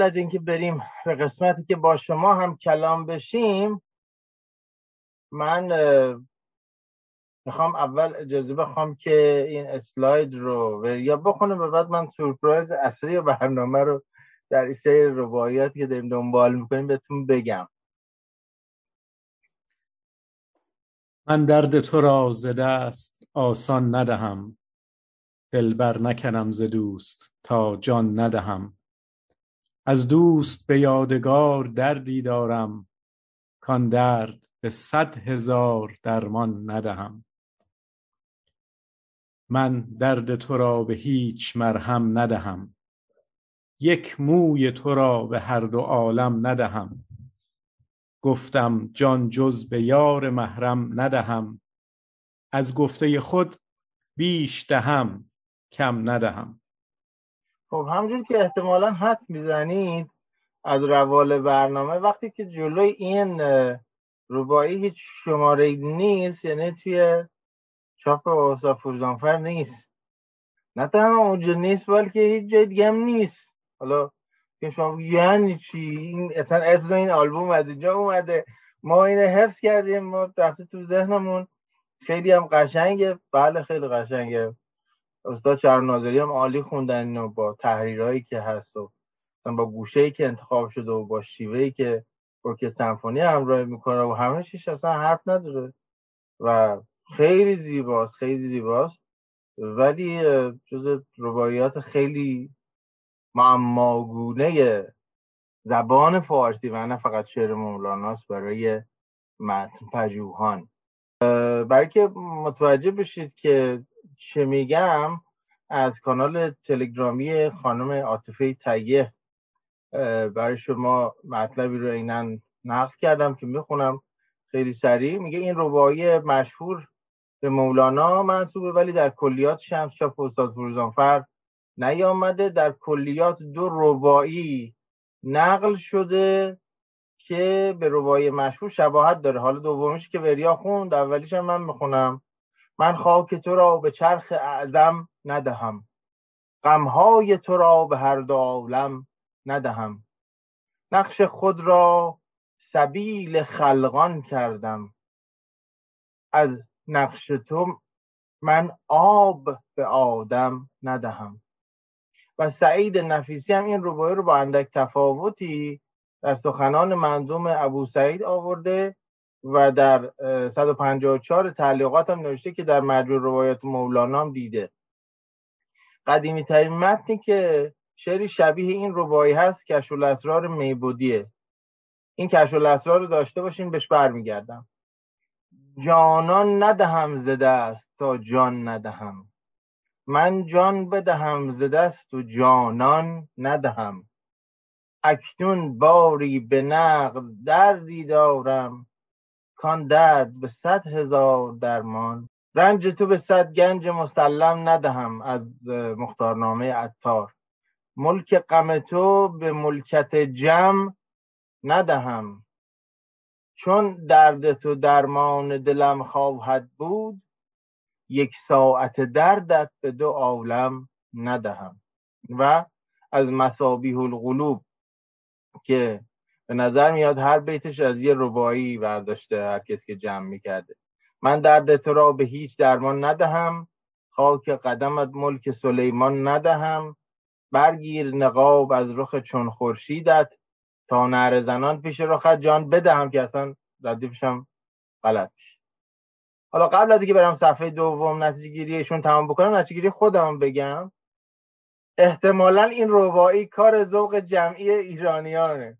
قبل از اینکه بریم به قسمتی که با شما هم کلام بشیم من می‌خوام اول اجازه بخوام که این اسلاید رو یا بخونه و بعد من سورپرایز اصلی برنامه رو در این سری روایات که داریم دنبال می‌کنیم بهتون بگم. من درد تو را ز دست آسان ندهم دلبر نکنم ز دوست تا جان ندهم. از دوست به یادگار دردی دارم کان درد به صد هزار درمان ندهم. من درد تو را به هیچ مرهم ندهم. یک موی تو را به هر دو عالم ندهم. گفتم جان جز به یار محرم ندهم. از گفته خود بیش دهم کم ندهم. خب همجور که احتمالا حد می‌زنید از روال برنامه وقتی که جلوی این روبایی هیچ شماره نیست یعنی توی چاپ اوسا فروزانفر نیست. نه تنها اونجا نیست بلکه هیچ جای دیگه هم نیست. حالا که شما یعنی چی؟ این اصلا اسم این آلبوم از اینجا اومده. ما اینو حفظ کردیم ما رفته تو ذهنمون. خیلی هم قشنگه. بله خیلی قشنگه. استاد شهر ناظری هم عالی خوندن اینو با تحریرهایی که هست و با گوشه که انتخاب شده و با شیوهی که ارکستر سمفونی همراه می‌کنه و همه چیش اصلا حرف نداره و خیلی زیباست خیلی زیباست. ولی جز روایات خیلی معماگونه زبان فارسی و نه فقط شعر مولاناست برای متن پژوهان. برای که متوجه بشید که چه میگم از کانال تلگرامی خانم عاطفه تیه برای شما مطلبی رو اینن نقل کردم که می‌خونم خیلی سریع. میگه این ربایی مشهور به مولانا منصوبه ولی در کلیات شمس چاپ استاد فروزانفر نیامده. در کلیات دو ربایی نقل شده که به ربایی مشهور شباهت داره. حالا دومیش که وریا خوند اولیش هم من می‌خونم. من خاک تو را به چرخ اعظم ندهم. غمهای تو را به هر دو عالم ندهم. نقش خود را سبیل خلقان کردم. از نقش تو من آب به آدم ندهم. و سعید نفیسی هم این روبایی رو با اندک تفاوتی در سخنان منظوم ابو سعید آورده و در 154 تعلیقات هم نوشته که در مجموع روایات مولانا هم دیده. قدیمی ترین متنی که شعری شبیه این ربایی هست کشف الاسرار میبودیه. این کشف الاسرار رو داشته باشین بهش برمیگردم. جانان ندهم زده است تا جان ندهم. من جان بدهم ز دست و جانان ندهم. اکنون باری به نقد دردی دارم کان درد به صد هزار درمان. رنج تو به صد گنج مسلم ندهم از مختارنامه عطار. ملک غم تو به ملکت جم ندهم. چون درد تو درمان دلم خواهد بود یک ساعت دردت به دو عالم ندهم. و از مسابیح القلوب که به نظر میاد هر بیتش از یه ربایی برداشته هر کسی که جمع می‌کرده. من درد تو را به هیچ درمان ندهم. خاک قدمت ملک سلیمان ندهم. برگیر نقاب از رخ چون خورشیدت. تا نهر زنان پیش رخت جان بدهم که اصلا ردیفشم غلط حالا قبل از اینکه برم صفحه دوم نتیجه گیریشون تمام بکنم نتیجه گیری خودم بگم. احتمالا این ربایی کار ذوق جمعی ایرانیانه.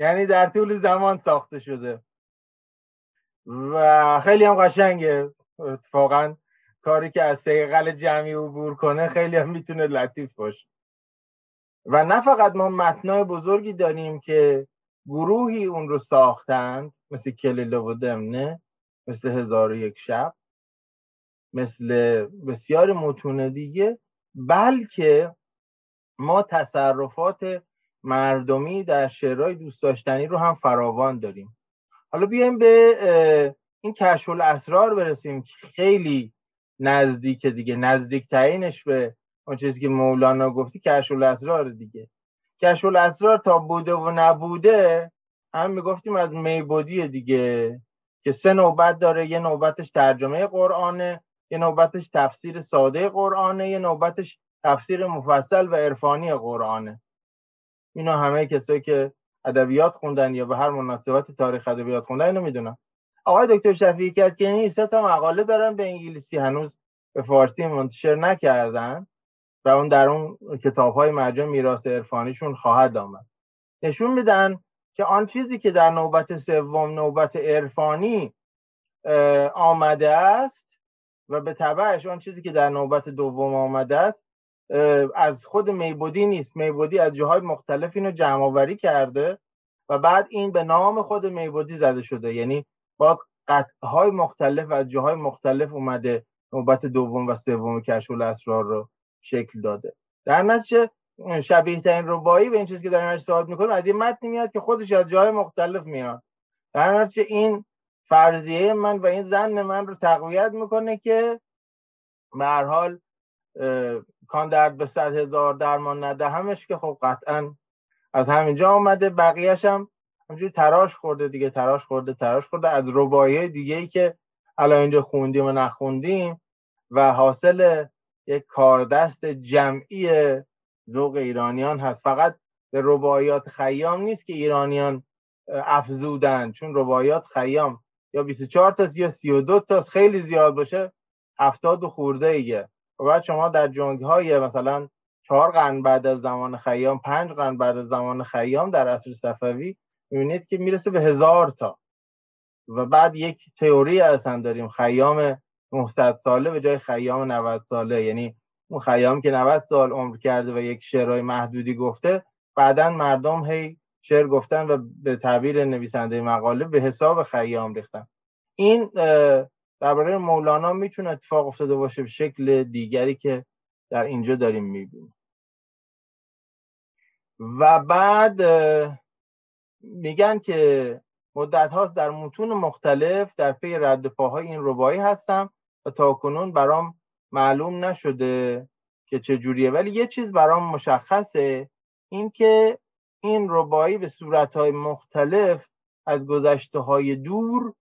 یعنی در طول زمان ساخته شده. و خیلی هم قشنگه. اتفاقا کاری که از سیقل جمعی عبور کنه خیلی هم می‌تونه لطیف باشه. و نه فقط ما متنای بزرگی داریم که گروهی اون رو ساختند مثل کلیله و دمنه مثل هزار و یک شب مثل بسیار متون دیگه بلکه ما تصرفات مردمی در شعرهای دوست داشتنی رو هم فراوان داریم. حالا بیایم به این کشف الاسرار برسیم. که خیلی نزدیک دیگه نزدیک تعینش به اون چیزی که مولانا گفتی کشف الاسرار دیگه. کشف الاسرار تا بوده و نبوده هم می‌گفتیم از میبودی دیگه که سه نوبت داره. یه نوبتش ترجمه قرآنه یه نوبتش تفسیر ساده قرآنه یه نوبتش تفسیر مفصل و عرفانی قرآنه. اینا همه کسایی که ادبیات خوندن یا به هر مناسبت تاریخ ادبیات خوندن اینو می‌دونن. آقای دکتر شفیعی کتکنی سه تا مقاله دارن به انگلیسی هنوز به فارسی منتشر نکردن و اون در اون کتاب های مرجع میراث عرفانیشون خواهد آمد. نشون میدن که آن چیزی که در نوبت سوم نوبت عرفانی آمده است و به تبعش آن چیزی که در نوبت دوم آمده است از خود میبودی نیست. میبودی از جاهای مختلف اینو جمع آوری کرده و بعد این به نام خود میبودی زده شده. یعنی با قطعهای مختلف از جاهای مختلف اومده نوبت دوم و سوم کشف الاسرار رو شکل داده. در نتیجه شبیه ترین ربایی به این چیزی که داریم صحبت می‌کنیم از این متن میاد که خودش از جای مختلف میاد. در نتیجه این فرضیه من و این زن من رو تقویت می‌کنه که به حال کان درد به صد هزار درمان همش که خب قطعا از همینجا آمده بقیهش هم همجوری تراش خورده دیگه تراش خورده تراش خورده. از ربایه دیگه ای که الان اینجا خوندیم و نخوندیم و حاصل یک کاردست جمعی ذوق ایرانیان هست. فقط به رباعیات خیام نیست که ایرانیان افزودن. چون رباعیات خیام یا 24 تا یا 32 تا خیلی زیاد باشه 70 خورده ایه و بعد شما در جنگ های مثلا چهار قرن بعد از زمان خیام پنج قرن بعد از زمان خیام در عصر صفوی می‌بینید که می‌رسه به هزار تا. و بعد یک تئوری اصلا داریم خیام 900 ساله به جای خیام 90 ساله. یعنی اون خیام که 90 سال عمر کرده و یک شعرهای محدودی گفته بعدا مردم هی شعر گفتن و به تعبیر نویسنده مقاله به حساب خیام ریختن. این درباره مولانا می‌تونه اتفاق افتاده باشه به شکل دیگری که در اینجا داریم می‌بینیم. و بعد میگن که مدت هاست در متون مختلف در پی رد پاهای این ربایی هستم و تا کنون برام معلوم نشده که چجوریه ولی یه چیز برام مشخصه اینکه این ربایی به صورتهای مختلف از گذشته های دور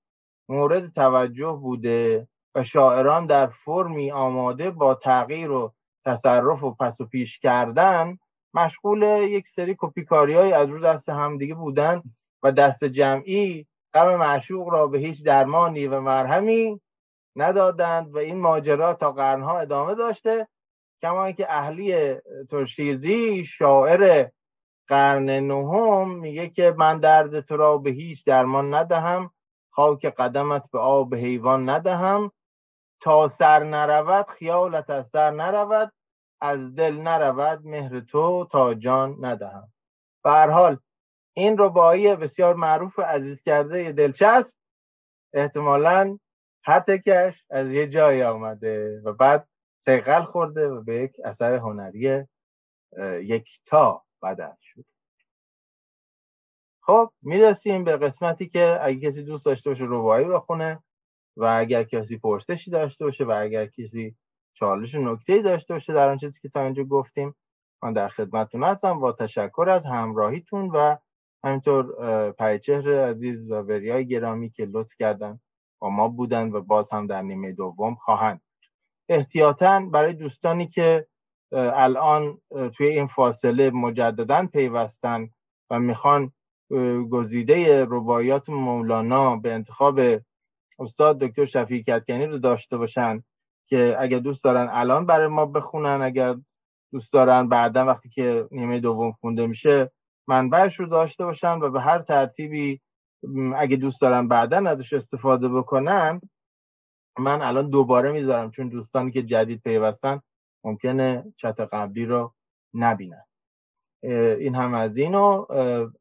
مورد توجه بوده و شاعران در فرمی آماده با تغییر و تصرف و پس و پیش کردن مشغول یک سری کپیکاری های از رو دست همدیگه بودن و دست جمعی غم معشوق را به هیچ درمانی و مرهمی ندادند و این ماجرا تا قرنها ادامه داشته کما اینکه اهلی ترشیزی شاعر قرن نهم میگه که من درد تو را به هیچ درمان ندهم. خاک قدمت به آب حیوان ندهم. تا سر نرود خیالت از سر نرود. از دل نرود مهر تو تا جان ندهم. به حال این ربایی بسیار معروف عزیز کرده دلچسب احتمالا هر تکش از یه جایی آمده و بعد سیقل خورده و به یک اثر هنری یک تا بدل خب می‌رسیم به قسمتی که اگه کسی دوست داشته باشه روایی بخونه و اگر کسی پرسشی داشته باشه و اگر کسی چالش نکته داشته باشه در آن چیزی که تا اینجا گفتیم من در خدمتتون هستم. با تشکر از همراهیتون و همینطور پریچهر عزیز و وریای گرامی که لطف کردن با ما بودن و باز هم در نیمه دوم خواهند احتیاطا برای دوستانی که الان توی این فاصله مجددا پیوستن و می‌خوان گزیده رباعیات مولانا به انتخاب استاد دکتر شفیع کتکنی رو داشته باشن که اگر دوست دارن الان برای ما بخونن اگر دوست دارن بعدا وقتی که نیمه دوم خونده میشه منبعش رو داشته باشن و به هر ترتیبی اگه دوست دارن بعدا ازش استفاده بکنن من الان دوباره می‌ذارم چون دوستانی که جدید پیوستن ممکنه چت قبلی رو نبینن. این هم از اینو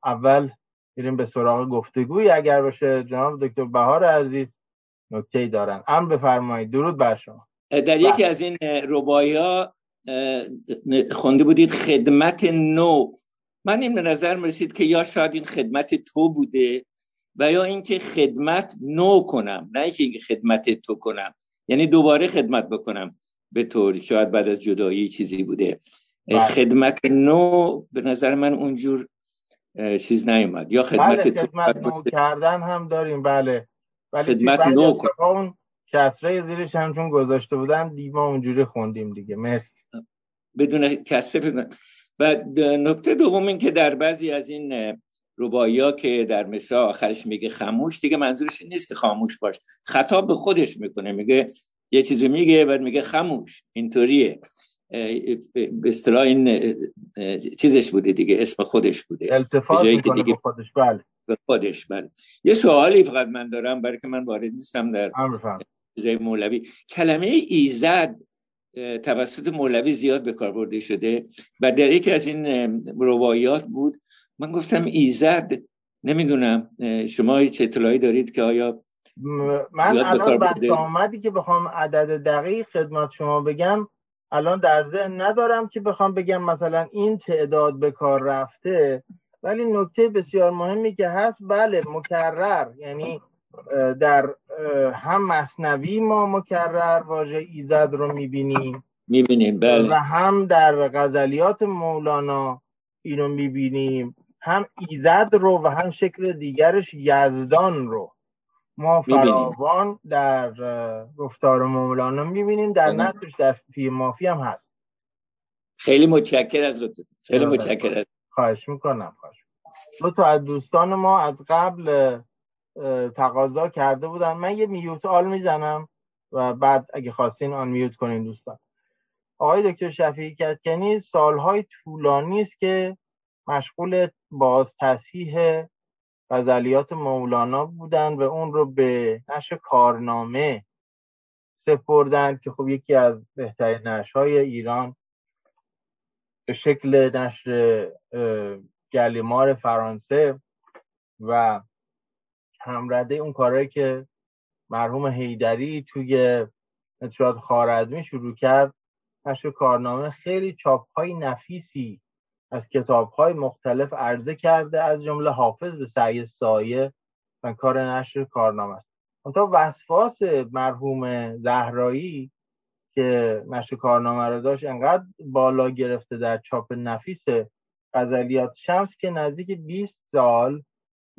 اول میریم به سراغ گفتگوی. اگر باشه جناب دکتر بهار عزیز نکته دارن. ام بفرمایید. درود بر شما. در یکی از این ربایی ها خونده بودید خدمت نو. من این نظر مرسید که یا شاید این خدمت تو بوده و یا اینکه خدمت نو کنم. نه اینکه خدمت تو کنم. یعنی دوباره خدمت بکنم به طور شاید بعد از جدایی چیزی بوده. بله. خدمت نو به نظر من اونجور چیز نیومد. یا خدمت بله خدمت نو کردن هم داریم بله. ولی خدمت نو اون کسره زیرش هم چون گذاشته بودن دیما اونجوری خوندیم دیگه. مرسی. بدون کسره و نکته دوم این که در بعضی از این ربایا که در مثل آخرش میگه خاموش دیگه منظورش نیست که خاموش باش. خطاب به خودش می‌کنه. میگه یه چیزی میگه بعد میگه خاموش. اینطوریه. به اصطلاح این چیزش بوده دیگه اسم خودش بوده. التفاظ می‌کنه دیگه خودش بله. خودش بله. یه سوالی فقط من دارم برای که من وارد نیستم در چیزای مولوی. کلمه ایزد توسط مولوی زیاد به کار برده شده و در یکی از این روایات بود. من گفتم ایزد نمی‌دونم شما هیچ اطلاعی دارید که آیا من الان بحث آمدی که بخوام عدد دقیق خدمت شما بگم. الان در ذهن ندارم که بخوام بگم مثلا این تعداد به کار رفته ولی نکته بسیار مهمی که هست بله مکرر. یعنی در هم مصنوی ما مکرر واژه ایزد رو می‌بینیم. می‌بینیم بله. و هم در غزلیات مولانا اینو می‌بینیم. هم ایزد رو و هم شکل دیگرش یزدان رو. ما فراوان در گفتار مولانا می‌بینیم. در بله. نصرش در فی مافی هم هست. خیلی متشکر از خیلی متشکر از خواهش می‌کنم خواهش دو تا از دوستان ما از قبل تقاضا کرده بودن. من یه میوت آل می‌زنم و بعد اگه خواستین آن میوت کنین دوستان. آقای دکتر شفیعی کتکنی سالهای طولانی است که مشغول باز تصحیح غزلیات مولانا بودن و اون رو به نشر کارنامه سپردن که خب یکی از بهترین نشرهای ایران به شکل نشر گلیمار فرانسه و همرده اون کارهایی که مرحوم هیدری توی نشریات خارزمی شروع کرد. نشر کارنامه خیلی چاپهای نفیسی از کتابهای مختلف عرضه کرده از جمله حافظ به سعی سایه و کار نشر کارنامه است. تا وسواس مرحوم زهرایی که نشر کارنامه رو داشت انقدر بالا گرفته در چاپ نفیس غزلیات شمس که نزدیک 20 سال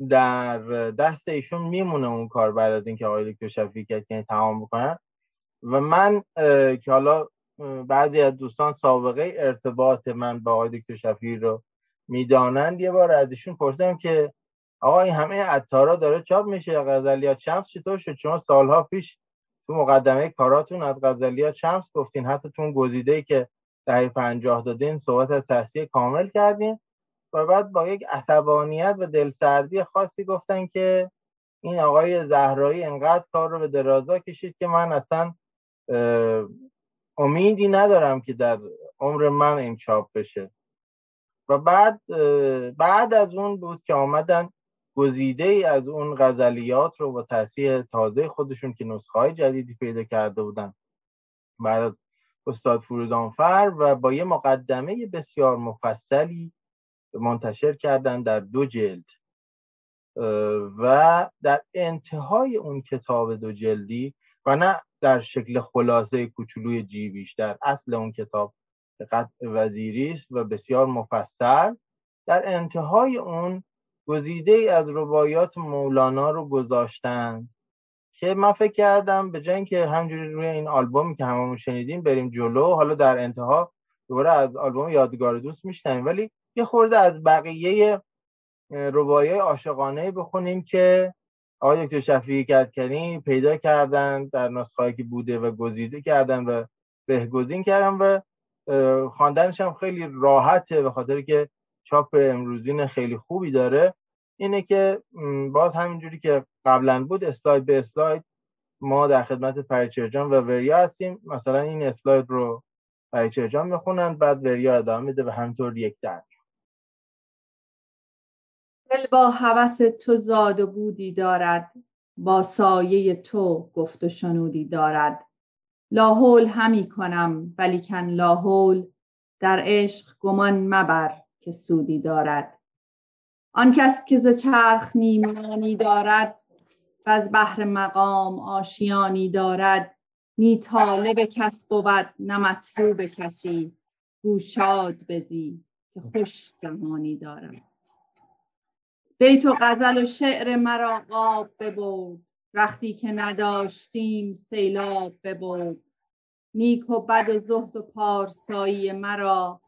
در دست ایشون میمونه اون کار بعد از اینکه آقای دکتر شفیعی که تمام بکنن. و من که حالا بعضی از دوستان سابقه ارتباط من با آقای دکتر شفیعی رو می‌دانند. یه بار از ایشون پرسیدم که آقا این همه عطارا داره چاپ میشه غزلیات شمس؟ چطور شد؟ شما سالها پیش تو مقدمه کاراتون از غزلیات شمس گفتین حتی تو گزیده ای که دهه پنجاه دادین صحبت از تصحیح کامل کردین. و بعد با یک عصبانیت و دلسردی خاصی گفتن که این آقای زهرایی انقدر کار رو به درازا کشید که من اصلا امیدی ندارم که در عمر من این چاپ بشه. و بعد بعد از اون بود که آمدن گزیده ای از اون غزلیات رو با تصحیح تازه خودشون که نسخه های جدیدی پیدا کرده بودن بعد استاد فرودانفر و با یه مقدمه بسیار مفصلی منتشر کردن در دو جلد. و در انتهای اون کتاب دو جلدی و نه در شکل خلاصه کوچولوی جی بیشتر. اصل اون کتاب قطع وزیری است و بسیار مفصل. در انتهای اون گزیده ای از ربایات مولانا رو گذاشتن که من فکر کردم به جای که همجوری روی این آلبومی که هممون شنیدیم بریم جلو حالا در انتها دوباره از آلبوم یادگار دوست میشنیم ولی یه خورده از بقیه ربایای عاشقانه بخونیم که آقای دکتر شفیعی کردکنی پیدا کردن در نسخه که بوده و گزیده کردن و بهگزین کردن و خواندنش هم خیلی راحته به خاطر که چاپ امروزین خیلی خوبی داره. اینه که باز همینجوری که قبلا بود اسلاید به اسلاید ما در خدمت پریچرجان و وریا هستیم. مثلا این اسلاید رو پریچرجان می‌خونن بعد وریا ادامه میده و همطور یک در. دل با هوس تو زاد و بودی دارد با سایه تو گفت و شنودی دارد. لاحول همی کنم ولیکن لاحول در عشق گمان مبر که سودی دارد. آن کس که ز چرخ نیمانی دارد و از بحر مقام آشیانی دارد. نی طالب کس بود نه مطلوب کسی. گوشاد بزی که خوش زمانی دارم بیت و غزل و شعر مرا آب ببرد. رختی که نداشتیم سیلاب ببرد. نیک و بد و زهد و پارسایی مرا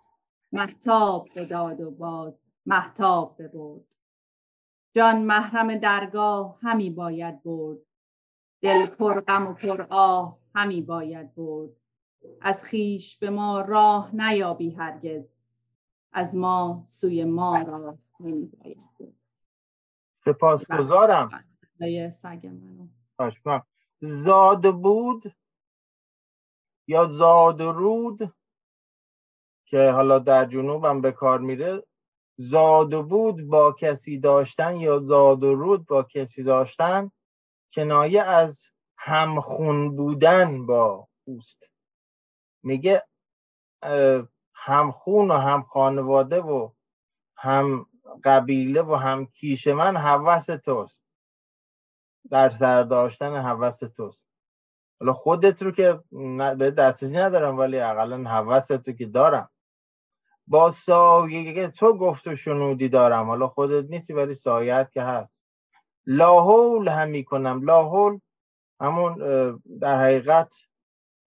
محتاب بداد و باز محتاب ببرد. جان محرم درگاه همی باید برد. دل پر غم و پر آه همی باید برد. از خیش به ما راه نیابی هرگز. از ما سوی ما راه نمی باید برد. سپاسگزارم. سگ منو. زاد بود یا زاد رود؟ که حالا در جنوب هم به کار میره. زاد بود با کسی داشتن یا زاد و رود با کسی داشتن؟ کنایه از همخون بودن با اوست. میگه همخون و هم خانواده و هم قبیله و هم کیش من حوث توست. در سر داشتن حوث توست. حالا خودت رو که به دسترسی ندارم ولی اقلا حوثت رو که دارم. با سایه تو گفت و شنودی دارم. حالا خودت نیستی ولی سایت که هست. لاحول هم می‌کنم. لاحول همون در حقیقت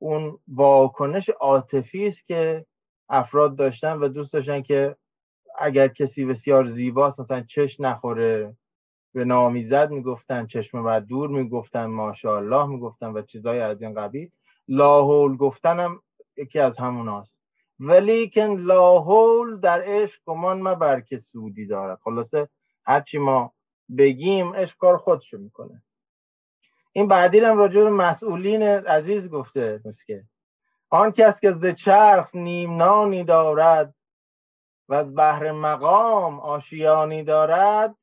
اون واکنش عاطفی است که افراد داشتن و دوست داشتن که اگر کسی بسیار زیباست مثلا چش نخوره به نامیزد می‌گفتن چشم و دور می‌گفتن ماشاءالله می‌گفتن و چیزای از این قبیل. لاحول گفتنم یکی از همون ولیکن لاحول در عشق گمان مبر که سودی دارد خلاصه هرچی ما بگیم عشق کار خودشو می‌کنه. این بعدی هم راجع به مسئولین عزیز گفته مسکه آن کس که ز چرخ نیم نانی دارد و از بحر مقام آشیانی دارد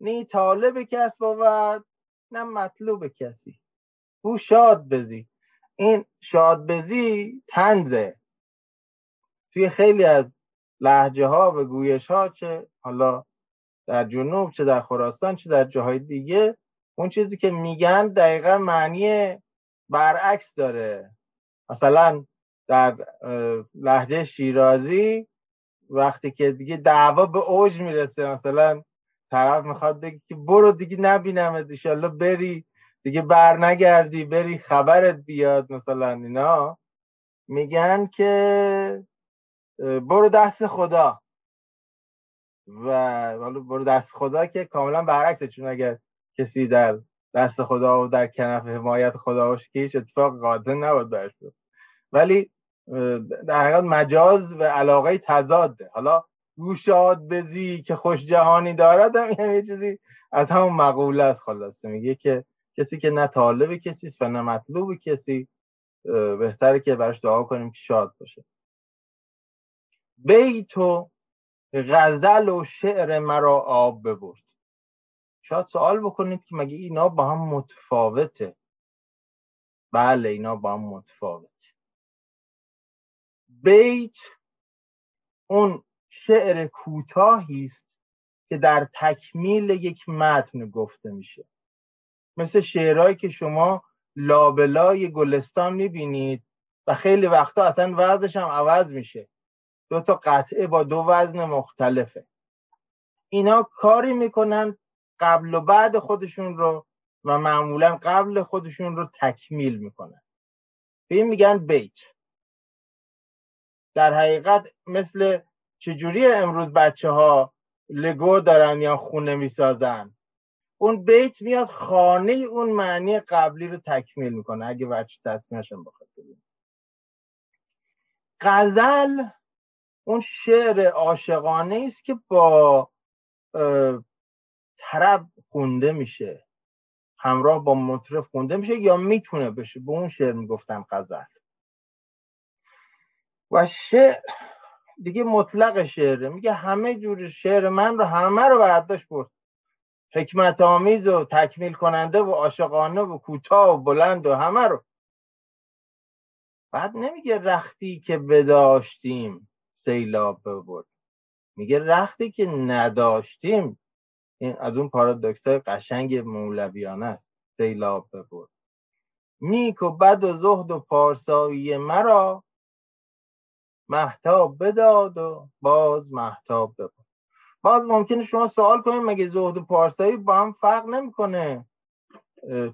نی طالب کس بود نه مطلوب کسی. او شاد بزی این شاد بزی تنزه توی خیلی از لحجه ها و گویش ها چه حالا در جنوب چه در خراسان چه در جاهای دیگه اون چیزی که میگن دقیقا معنی برعکس داره. مثلا در لحجه شیرازی وقتی که دیگه دعوا به اوج می‌رسه مثلا طرف می‌خواد بگه که برو دیگه نبینم ایشالله بری دیگه بر نگردی بری خبرت بیاد مثلا اینا. میگن که برو دست خدا. و حالا برو دست خدا که کاملا برعکسه چون اگر کسی در دست خدا و در کنف حمایت خدا باشه که هیچ اتفاق قادر نبود برش ولی در حقیقت مجاز و علاقه تضاده. حالا گوشاد بزی که خوش جهانی دارد هم یه چیزی از همون مقوله است خلاصه. میگه که کسی که نه طالب کسی و نه مطلوب کسی بهتره که براش دعا کنیم که شاد باشه. بیت و غزل و شعر مرا آب ببرد. شاید سوال بکنید که مگه اینا با هم متفاوته؟ بله اینا با هم متفاوت بیت اون شعر کوتاهی است که در تکمیل یک متن گفته میشه. مثل شعرهایی که شما لابلای گلستان می‌بینید و خیلی وقتا اصلا وزنش هم عوض میشه. دو تا قطعه با دو وزن مختلفه. اینا کاری می‌کنن قبل و بعد خودشون رو و معمولا قبل خودشون رو تکمیل می‌کنن. به این میگن بیت. در حقیقت مثل چجوری امروز بچه ها لگو دارن یا خونه می‌سازن اون بیت میاد خانه اون معنی قبلی رو تکمیل می‌کنه اگه بچه تصمیمشم بخواد غزل اون شعر عاشقانه است که با طرب خونده میشه همراه با مطرف خونده میشه یا می‌تونه بشه. به اون شعر می‌گفتن غزل. و شعر دیگه مطلق شعره میگه همه جور شعر من رو همه رو برداشت برد حکمت آمیز و تکمیل کننده و عاشقانه و کوتاه و بلند و همه رو. بعد نمیگه رختی که بداشتیم سیلاب ببرد میگه رختی که نداشتیم. این از اون پارادوکس های قشنگ مولویانه سیلاب ببرد نیک و بد و زهد و پارسایی مرا. محتاب بداد و باز محتاب بباد. باز ممکنه شما سوال کنید مگه زهد و پارسایی با هم فرق نمی‌کنه؟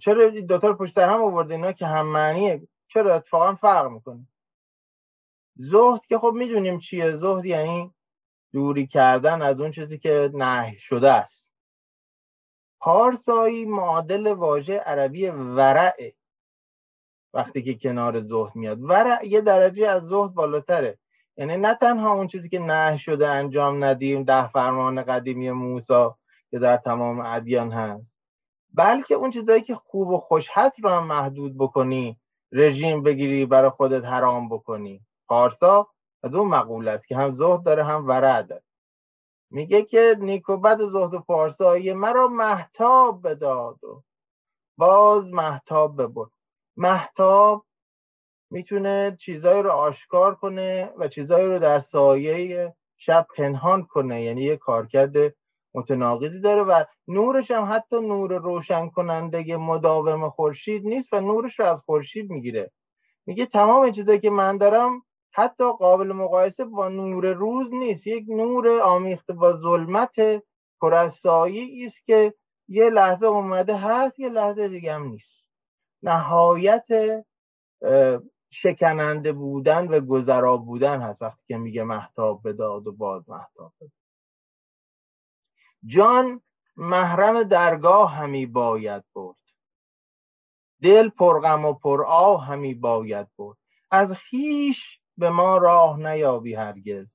چرا دوتا رو پشت هم آورده اینا که هم معنیه. چرا اتفاقا فرق می‌کنه؟ زهد که خب می‌دونیم چیه. زهد یعنی دوری کردن از اون چیزی که نه شده است. پارسایی معادل واژه عربی ورعه وقتی که کنار زهد میاد. ورع یه درجه از زهد بالاتره. یعنی نه تنها اون چیزی که نه شده انجام ندیم ده فرمان قدیمی موسا که در تمام ادیان هست بلکه اون چیزایی که خوب و خوش هست رو هم محدود بکنی رژیم بگیری برای خودت حرام بکنی. پارسا از اون مقول است که هم زهد داره هم داره. میگه که نیکو بد زهد و پارسایی مرا محتاب بداد و باز محتاب ببر محتاب می‌تونه چیزایی رو آشکار کنه و چیزایی رو در سایه شب پنهان کنه. یعنی یه کارکرد متناقضی داره و نورش هم حتی نور روشن کننده مداوم خورشید نیست و نورش رو از خورشید می‌گیره. میگه تمام چیزایی که من دارم حتی قابل مقایسه با نور روز نیست. یک نور آمیخته با ظلمت پر است که یه لحظه اومده هست یه لحظه دیگه هم نیست. نهایت شکننده بودن و گذرا بودن هست وقتی که میگه محتاب بداد و باز محتاب بداد. جان محرم درگاه همی باید برد. دل پرغم و پر آه همی باید برد. از خیش به ما راه نیابی هرگز.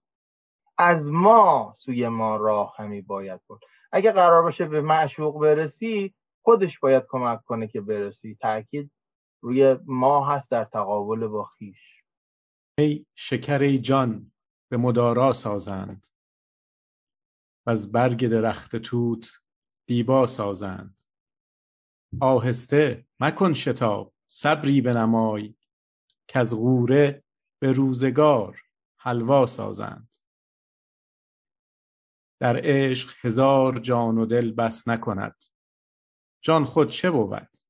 از ما سوی ما راه همی باید برد. اگه قرار باشه به معشوق برسی خودش باید کمک کنه که برسی. تاکید روی ما هست در تقابل با خیش. ای شکر ای جان به مدارا سازند. و از برگ درخت توت دیبا سازند. آهسته مکن شتاب صبری بنمای که از غوره به روزگار حلوا سازند. در عشق هزار جان و دل بس نکند. جان خود چه بود؟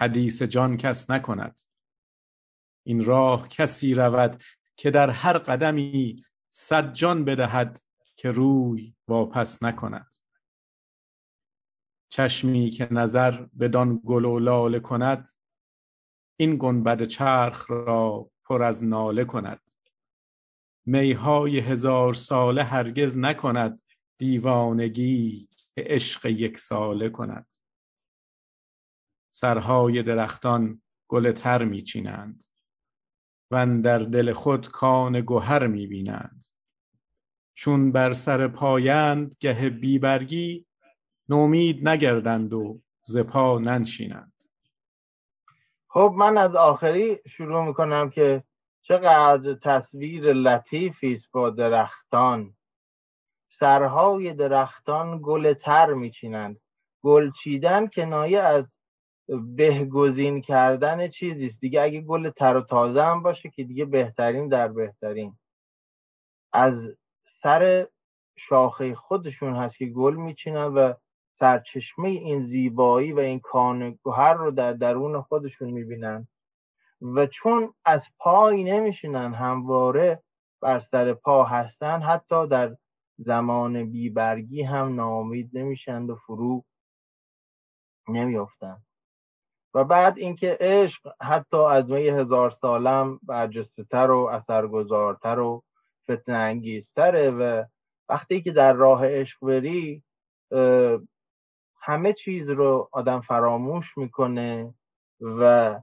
حدیث جان کس نکند. این راه کسی رود که در هر قدمی صد جان بدهد که روی واپس نکند. چشمی که نظر بدان گل و لاله کند این گنبد چرخ را پر از ناله کند. میهای هزار ساله هرگز نکند دیوانگی که عشق یک ساله کند. سرهای درختان گل تر میچینند و در دل خود کان گوهر می‌بینند. چون بر سر پایند گه بیبرگی نومید نگردند و زپا ننشینند. خب من از آخری شروع می‌کنم که چقدر تصویر لطیفی است با درختان. سرهای درختان گل تر میچینند. گل چیدن کنایه از بهگزین کردن چیزی است. دیگه اگه گل تر و تازه هم باشه که دیگه بهترین در بهترین. از سر شاخه خودشون هست که گل میچینن و سرچشمه این زیبایی و این کان گوهر رو در درون خودشون می‌بینن. و چون از پای نمیشینن همواره بر سر پا هستن حتی در زمان بیبرگی هم نامید نمیشند و فرو نمیافتند. و بعد اینکه عشق حتی از می هزار سالم برجسته تر و اثرگذارتر و فتنه و وقتی که در راه عشق بری همه چیز رو آدم فراموش می‌کنه و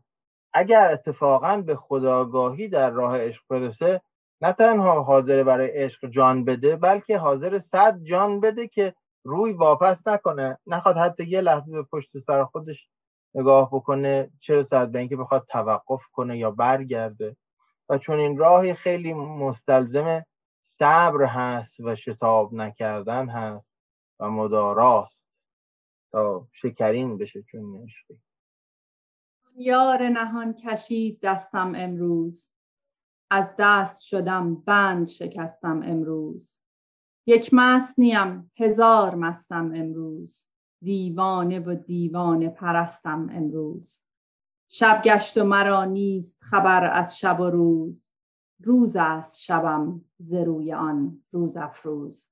اگر اتفاقا به خداگاهی در راه عشق برسه نه تنها حاضر برای عشق جان بده بلکه حاضر صد جان بده که روی واپس نکنه. نخواد حتی یه لحظه به پشت سر خودش نگاه بکنه چه رسد به اینکه بخواد توقف کنه یا برگرده. و چون این راهی خیلی مستلزم صبر هست و شتاب نکردن هست و مداراست. تا شکرین بشه چون عشقی یار نهان کشید دستم امروز. از دست شدم بند شکستم امروز. یک مست نیم هزار مستم امروز. دیوانه و دیوانه پرستم امروز. شب گشت و مرا نیست خبر از شب و روز. روز است شبم ز روی آن روز افروز.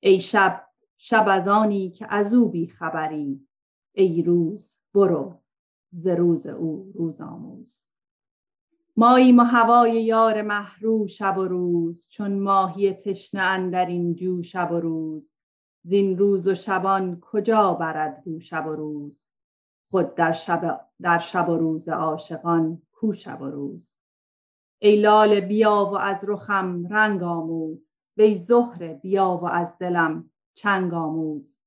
ای شب شب از آنی که از او بی خبری. ای روز برو ز روز او روز آموز. ماییم و هوای یار محرو شب و روز. چون ماهی تشنه اندر این جو شب و روز. زین روز و شبان کجا برد بو شب و روز؟ خود در شب, در شب و روز عاشقان کو شب و روز؟ ای لاله بیا و از رخم رنگ آموز وی زهره بیا و از دلم چنگ آموز.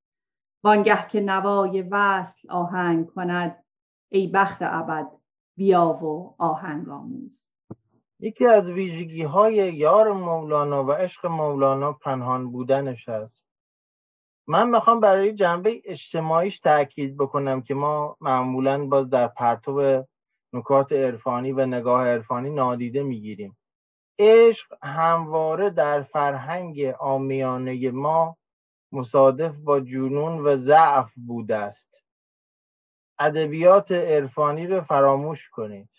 وانگه که نوای وصل آهنگ کند ای بخت ابد بیا و آهنگ آموز. یکی از ویژگی های یار مولانا و عشق مولانا پنهان بودنش است. من می‌خوام برای جنبه اجتماعیش تاکید بکنم که ما معمولا باز در پرتو نکات عرفانی و نگاه عرفانی نادیده می‌گیریم. عشق همواره در فرهنگ آمیانه ما مصادف با جنون و ضعف بوده است. ادبیات عرفانی رو فراموش کنید.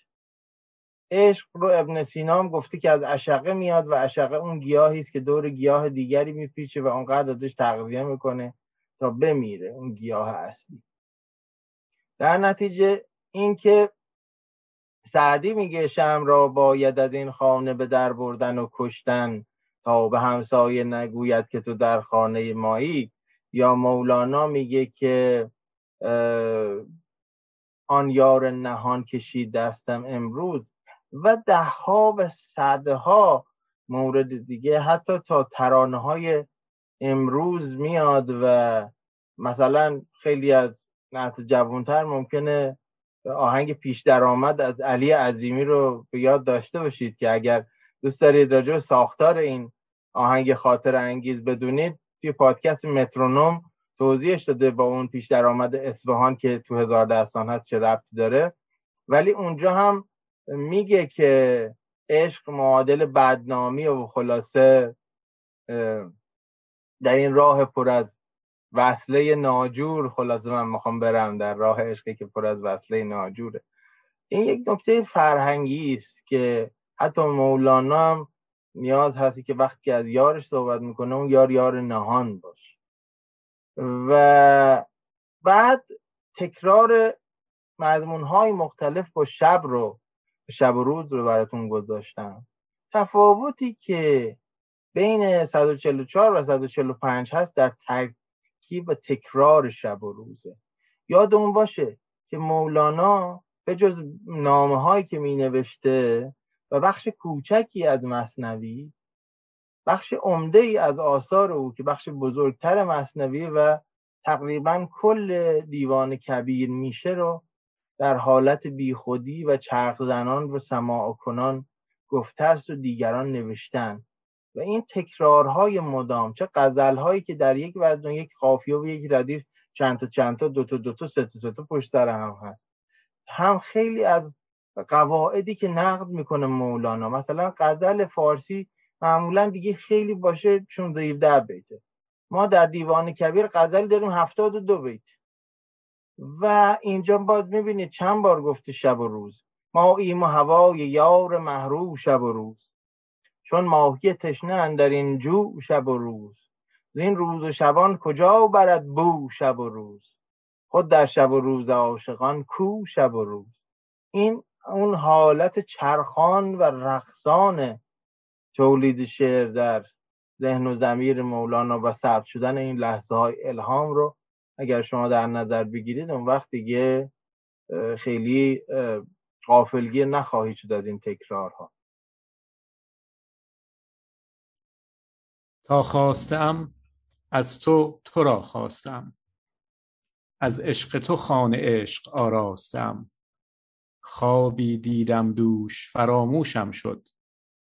عشق رو ابن سینام گفته که از عشقه میاد و عشقه اون گیاهی است که دور گیاه دیگری میپیچه و اونقدر ازش تغذیه می‌کنه تا بمیره اون گیاه اصلی. در نتیجه اینکه سعدی میگه شم را باید از این خانه به در بردن و کشتن تا به همسایه نگوید که تو در خانه مایی. یا مولانا میگه که آن یار نهان کشید دستم امروز. و ده ها و صده ها مورد دیگه. حتی تا ترانه های امروز میاد و مثلا خیلی از نت جوانتر ممکنه آهنگ پیش درآمد از علی عظیمی رو به یاد داشته باشید که اگر دوست دارید راجع ساختار این آهنگ خاطر انگیز بدونید توی پادکست مترونوم توضیحش داده با اون پیش درآمد اصفهان که تو هزار دستان هست چه ربطی داره. ولی اونجا هم میگه که عشق معادل بدنامی و خلاصه در این راه پر از وصله ناجور. خلاصه من می‌خوام برم در راه عشقی که پر از وصله ناجوره. این یک نکته فرهنگی است که حتی مولانا هم نیاز هستی که وقتی از یارش صحبت می‌کنه اون یار یار نهان باشه. و بعد تکرار مضمون های مختلف با شب رو شب و روز رو براتون گذاشتم. تفاوتی که بین 144 و 145 هست در ترکیب و تکرار شب و روزه. یادمون باشه که مولانا به جز نامه هایی که می نوشته و بخش کوچکی از مصنوی بخش عمده ای از آثار او که بخش بزرگتر مصنوی و تقریبا کل دیوان کبیر میشه رو در حالت بیخودی و چرخ زنان و سماع کنان گفته است و دیگران نوشتن و این تکرارهای مدام چه غزلهایی که در یک وزن یک قافیه و یک ردیف چند تا چند تا دو تا دو تا سه تا پشت سر هم هست. هم خیلی از قواعدی که نقد می‌کنه مولانا مثلا غزل فارسی معمولا دیگه خیلی باشه چون در بیته. ما در دیوان کبیر غزل داریم هفتاد و دو بیت. و اینجا باز می‌بینید چند بار گفته شب و روز. ما ایم و هوای یار محروب شب و روز. چون ماهی تشنه در این جو شب و روز. این روز و شبان کجا برد بو شب و روز؟ خود در شب و روز عاشقان کو شب و روز؟ این اون حالت چرخان و رقصان تولید شعر در ذهن و زمیر مولانا و ثبت شدن این لحظه های الهام رو اگر شما در نظر بگیرید اون وقت دیگه خیلی غافلگیر نخواهید شد از این تکرارها. تا خواستم از تو تو را خواستم. از عشق تو خانه عشق آراستم. خوابی دیدم دوش فراموشم شد.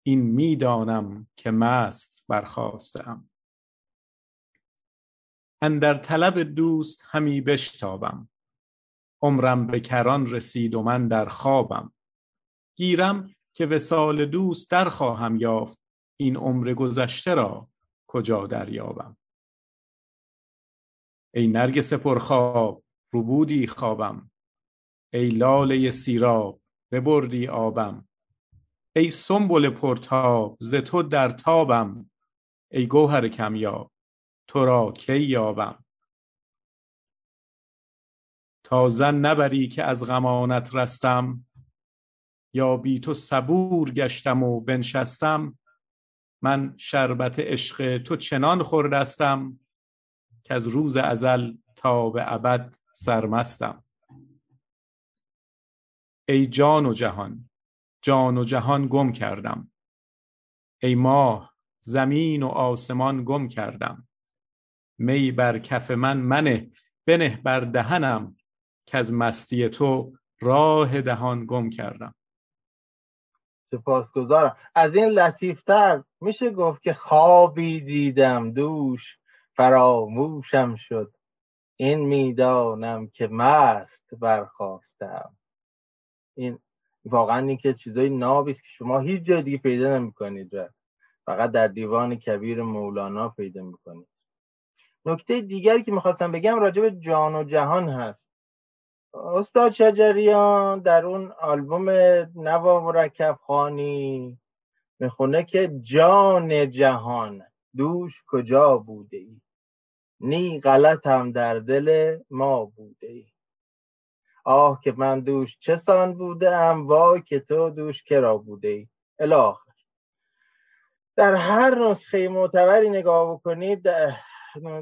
این می‌دانم که مست برخواستم اندر طلب دوست همی بشتابم. عمرم به کران رسید و من در خوابم. گیرم که وسال دوست در خواهم یافت. این عمر گذشته را کجا دریابم؟ ای نرگس پرخواب ربودی خوابم. ای لاله سیراب ببردی آبم. ای سنبل پرتاب ز تو در تابم. ای گوهر کمیاب تو را کی یابم؟ تا زن نبری که از غمانت رستم یا بی تو صبور گشتم و بنشستم من شربت عشق تو چنان خوردستم که از روز ازل تا به ابد سرمستم. ای جان و جهان جان و جهان گم کردم. ای ماه زمین و آسمان گم کردم. می بر کف من منه بنه بر دهنم که از مستی تو راه دهان گم کردم. سپاسگزارم. از این لطیفتر میشه گفت که خوابی دیدم دوش فراموشم شد. این می‌دانم که مست برخواستم این واقعا این که چیزای نابی که شما هیچ جای دیگه پیدا نمی‌کنید. فقط در دیوان کبیر مولانا پیدا می‌کنید. نکته دیگری که می‌خواستم بگم راجع به جان و جهان هست. استاد شجریان در اون آلبوم نوا مرکب خانی می‌خونه که جان جهان دوش کجا بوده ای نی غلط هم در دل ما بوده ای آه که من دوش چه سان بوده ام وای که تو دوش کرا بوده ای الاخر در هر نسخه معتبری نگاه بکنید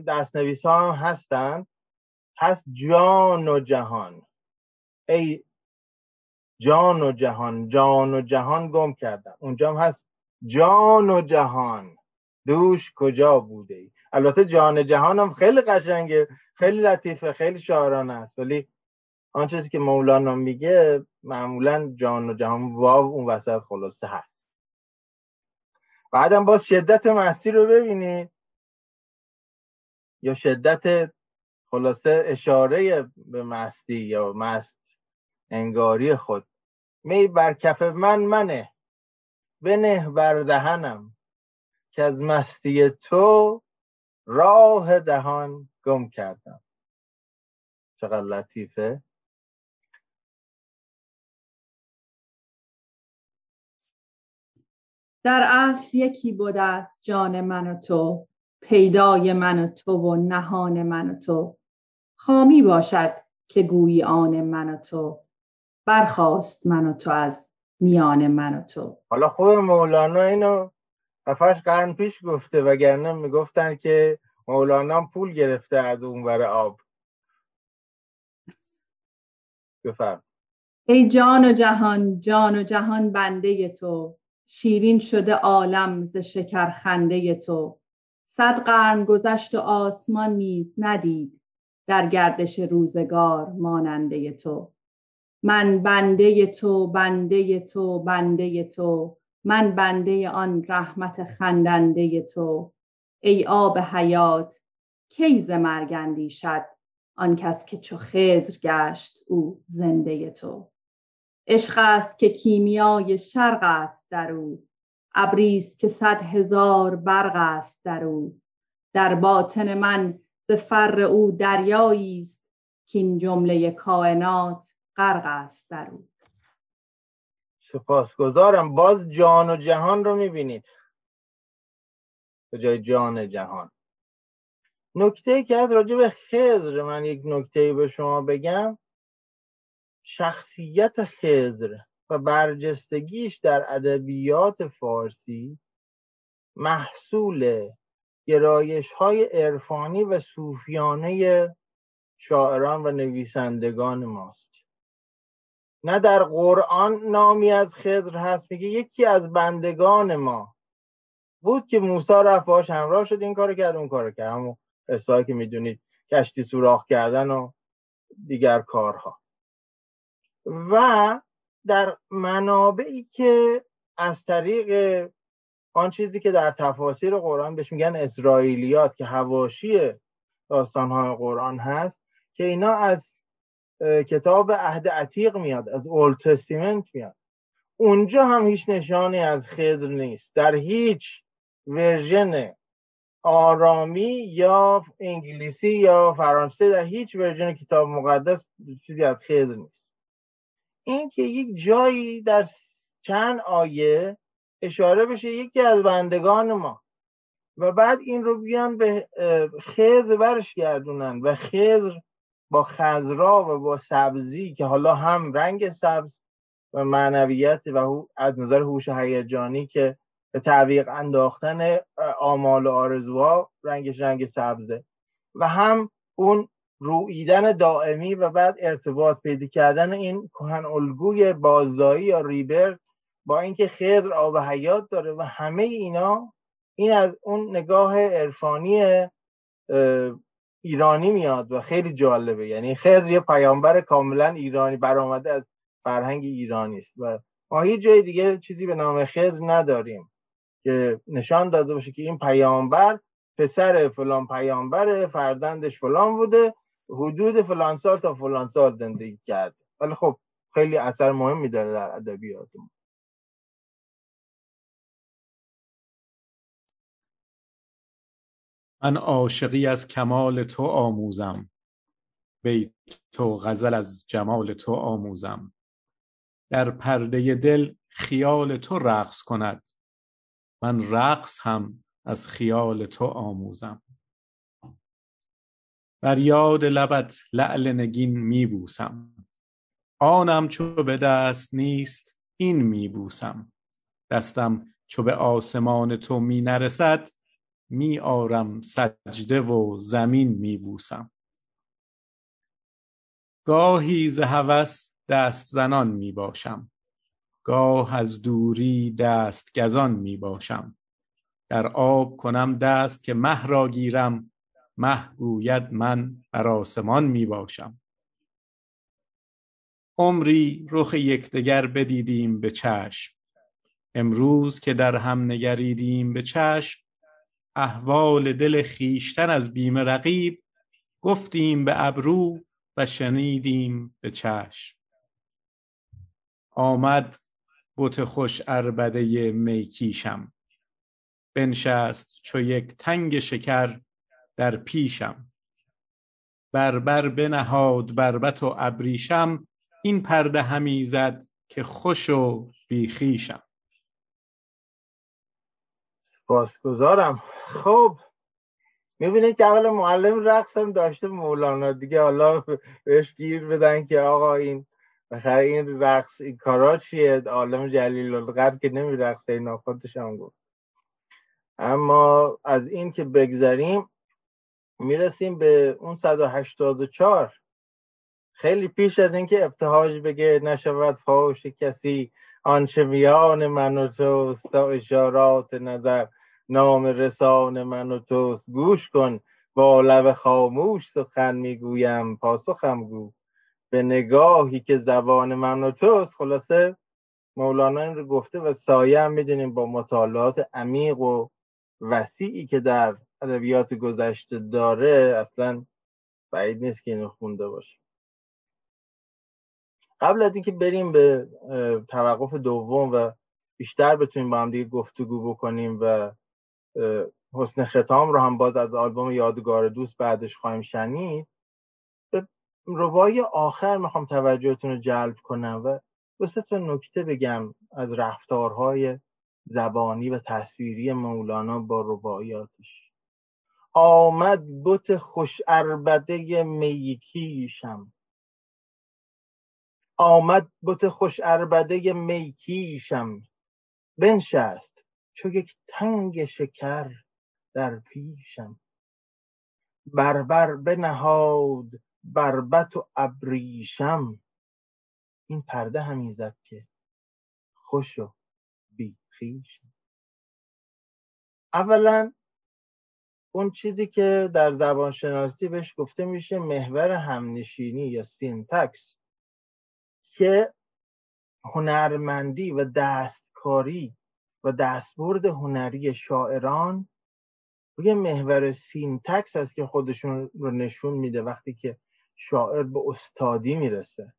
دستنویس ها هم هستند هست جان و جهان. ای جان و جهان جان و جهان گم کردم. اونجا هم هست جان و جهان. دوش کجا بوده ای؟ البته جان جهان هم خیلی قشنگه. خیلی لطیفه خیلی شاعرانه است. ولی آن چیزی که مولانا میگه معمولا جان و جهان واو اون وسط خلاصه هست. بعدم باز شدت مستی رو ببینید. یا شدت خلاصه اشاره به مستی یا مست انگاری خود. می بر کف من منه بنه بر دهنم که از مستی تو راه دهان گم کردم. چقدر لطیفه. در اصل یکی بوده است جان من و تو. پیدای من و تو و نهان من و تو. خامی باشد که گویی آن من و تو. برخواست من و تو از میان من و تو. حالا خوب مولانا اینو دفعش قرن پیش گفته وگرنه می‌گفتن که مولانا پول گرفته از اونور آب. بفرم. ای جان و جهان جان و جهان بنده تو. شیرین شده عالم ز شکر خنده تو. صد قرن گذشت و آسمان نیز ندید در گردش روزگار ماننده تو. من بنده تو بنده تو بنده تو. من بنده آن رحمت خندنده تو. ای آب حیات کی ز مرگ شد آن کس که چو خضر گشت او زنده تو؟ عشق است که کیمیای شرق است در او. ابریست که صد هزار برق است در او. در باطن من ز فر او دریایی است که این جمله کائنات غرق است در او. سپاسگزارم. باز جان و جهان رو می‌بینید. به جای جان جهان. نکته که از راجع به خضر من یک نکته به شما بگم شخصیت خضر. و برجستگیش در ادبیات فارسی محصول گرایش های عرفانی و صوفیانه شاعران و نویسندگان ماست. نه در قرآن نامی از خضر هست میگه یکی از بندگان ما بود که موسی رفت باش همراه شد این کارو کرد اون کارو کرد. همون قصه که می‌دونید کشتی سوراخ کردن و دیگر کارها. و در منابعی که از طریق آن چیزی که در تفاسیر قرآن بهش میگن اسرائیلیات که هواشی داستانهای قرآن هست که اینا از کتاب عهد عتیق میاد از اولد تستیمنت میاد. اونجا هم هیچ نشانی از خضر نیست. در هیچ version آرامی یا انگلیسی یا فرانسه در هیچ version کتاب مقدس چیزی از خضر نیست. این که یک جایی در چند آیه اشاره بشه یکی از بندگان ما. و بعد این رو بیان به خضر برش گردونن و خضر با خضرا و با سبزی که حالا هم رنگ سبز و معنویت و از نظر هوش هیجانی که به تعویق انداختن آمال و آرزوها رنگش رنگ سبزه. و هم اون رویدن دائمی و بعد ارتباط پیدا کردن این کهن الگوی بازدایی یا ریبرت با اینکه خضر آب حیات داره و همه اینا این از اون نگاه عرفانی ایرانی میاد و خیلی جالبه. یعنی خضر یه پیامبر کاملا ایرانی برآمده از فرهنگ ایرانی است. و ما هیچ جای دیگه چیزی به نام خضر نداریم که نشان داده باشه که این پیامبر پسر فلان پیامبر فرزندش فلان بوده حدود فلان سال تا فلان سال زندگی کرده ولی خب خیلی اثر مهمی داره در ادبیات من عاشقی از کمال تو آموزم. بیت تو غزل از جمال تو آموزم. در پرده دل خیال تو رقص کند. من رقص هم از خیال تو آموزم. بر یاد لبت لعل نگین میبوسم آنم چو به دست نیست این میبوسم دستم چو به آسمان تو می نرسد می آرم سجده و زمین میبوسم گاهی ز هوس دست زنان می باشم. گاه از دوری دست گزان می باشم. در آب کنم دست که مه را گیرم مه گوید من بر آسمان می باشم. عمری رخ یکدیگر بدیدیم به چشم. امروز که در هم نگریدیم به چشم احوال دل خیشتن از بیم رقیب گفتیم به ابرو و شنیدیم به چشم. آمد بت خوش اربده میکیشم. بنشست چو یک تنگ شکر در پیشم. بربر بنهاد بربت و ابریشم این پرده همی زد که خوش و بیخیشم سپاسگزارم. خب می‌بینید که اول معلم رقص هم داشته مولانا. دیگه حالا بهش گیر بدن که آقا این بخیر این رقص این کارا چیه؟ عالم جلیل القدر که نمیرقصه این گفت. اما از این که بگذریم می‌رسیم به اون 184 خیلی پیش از اینکه ابتهاج بگه نشود فاش کسی آنچه میان من و توست تا اشارات نظر. نام رسان من و توست گوش کن. با لب خاموش سخن می‌گویم پاسخم گو. به نگاهی که زبان من و توست خلاصه مولانا این رو گفته و سایه هم می‌دونیم با مطالعات عمیق و وسیعی که در ادبیات گذشته داره اصلا بعید نیست که اینو خونده باشه. قبل از اینکه بریم به توقف دوم و بیشتر بتونیم با هم دیگه گفتگو بکنیم و حسن ختام رو هم باز از آلبوم یادگار دوست بعدش خواهیم شنید به روای آخر می‌خوام توجهتون رو جلب کنم و دو تا نکته بگم از رفتارهای زبانی و تصویری مولانا با رباعیاتش آمد بت خوش اربده میکیشم آمد بت خوش اربده میکیشم بنشست چو یک تنگ شکر در پیشم. بربر بنهاد بربت و ابریشم. این پرده همی زد که خوش و بیخیشم اولا اون چیزی که در زبان شناسی بهش گفته میشه محور همنشینی یا syntax که هنرمندی و دستکاری و دستبرد هنری شاعران روی محور syntax است که خودشون رو نشون میده وقتی که شاعر به استادی می‌رسه.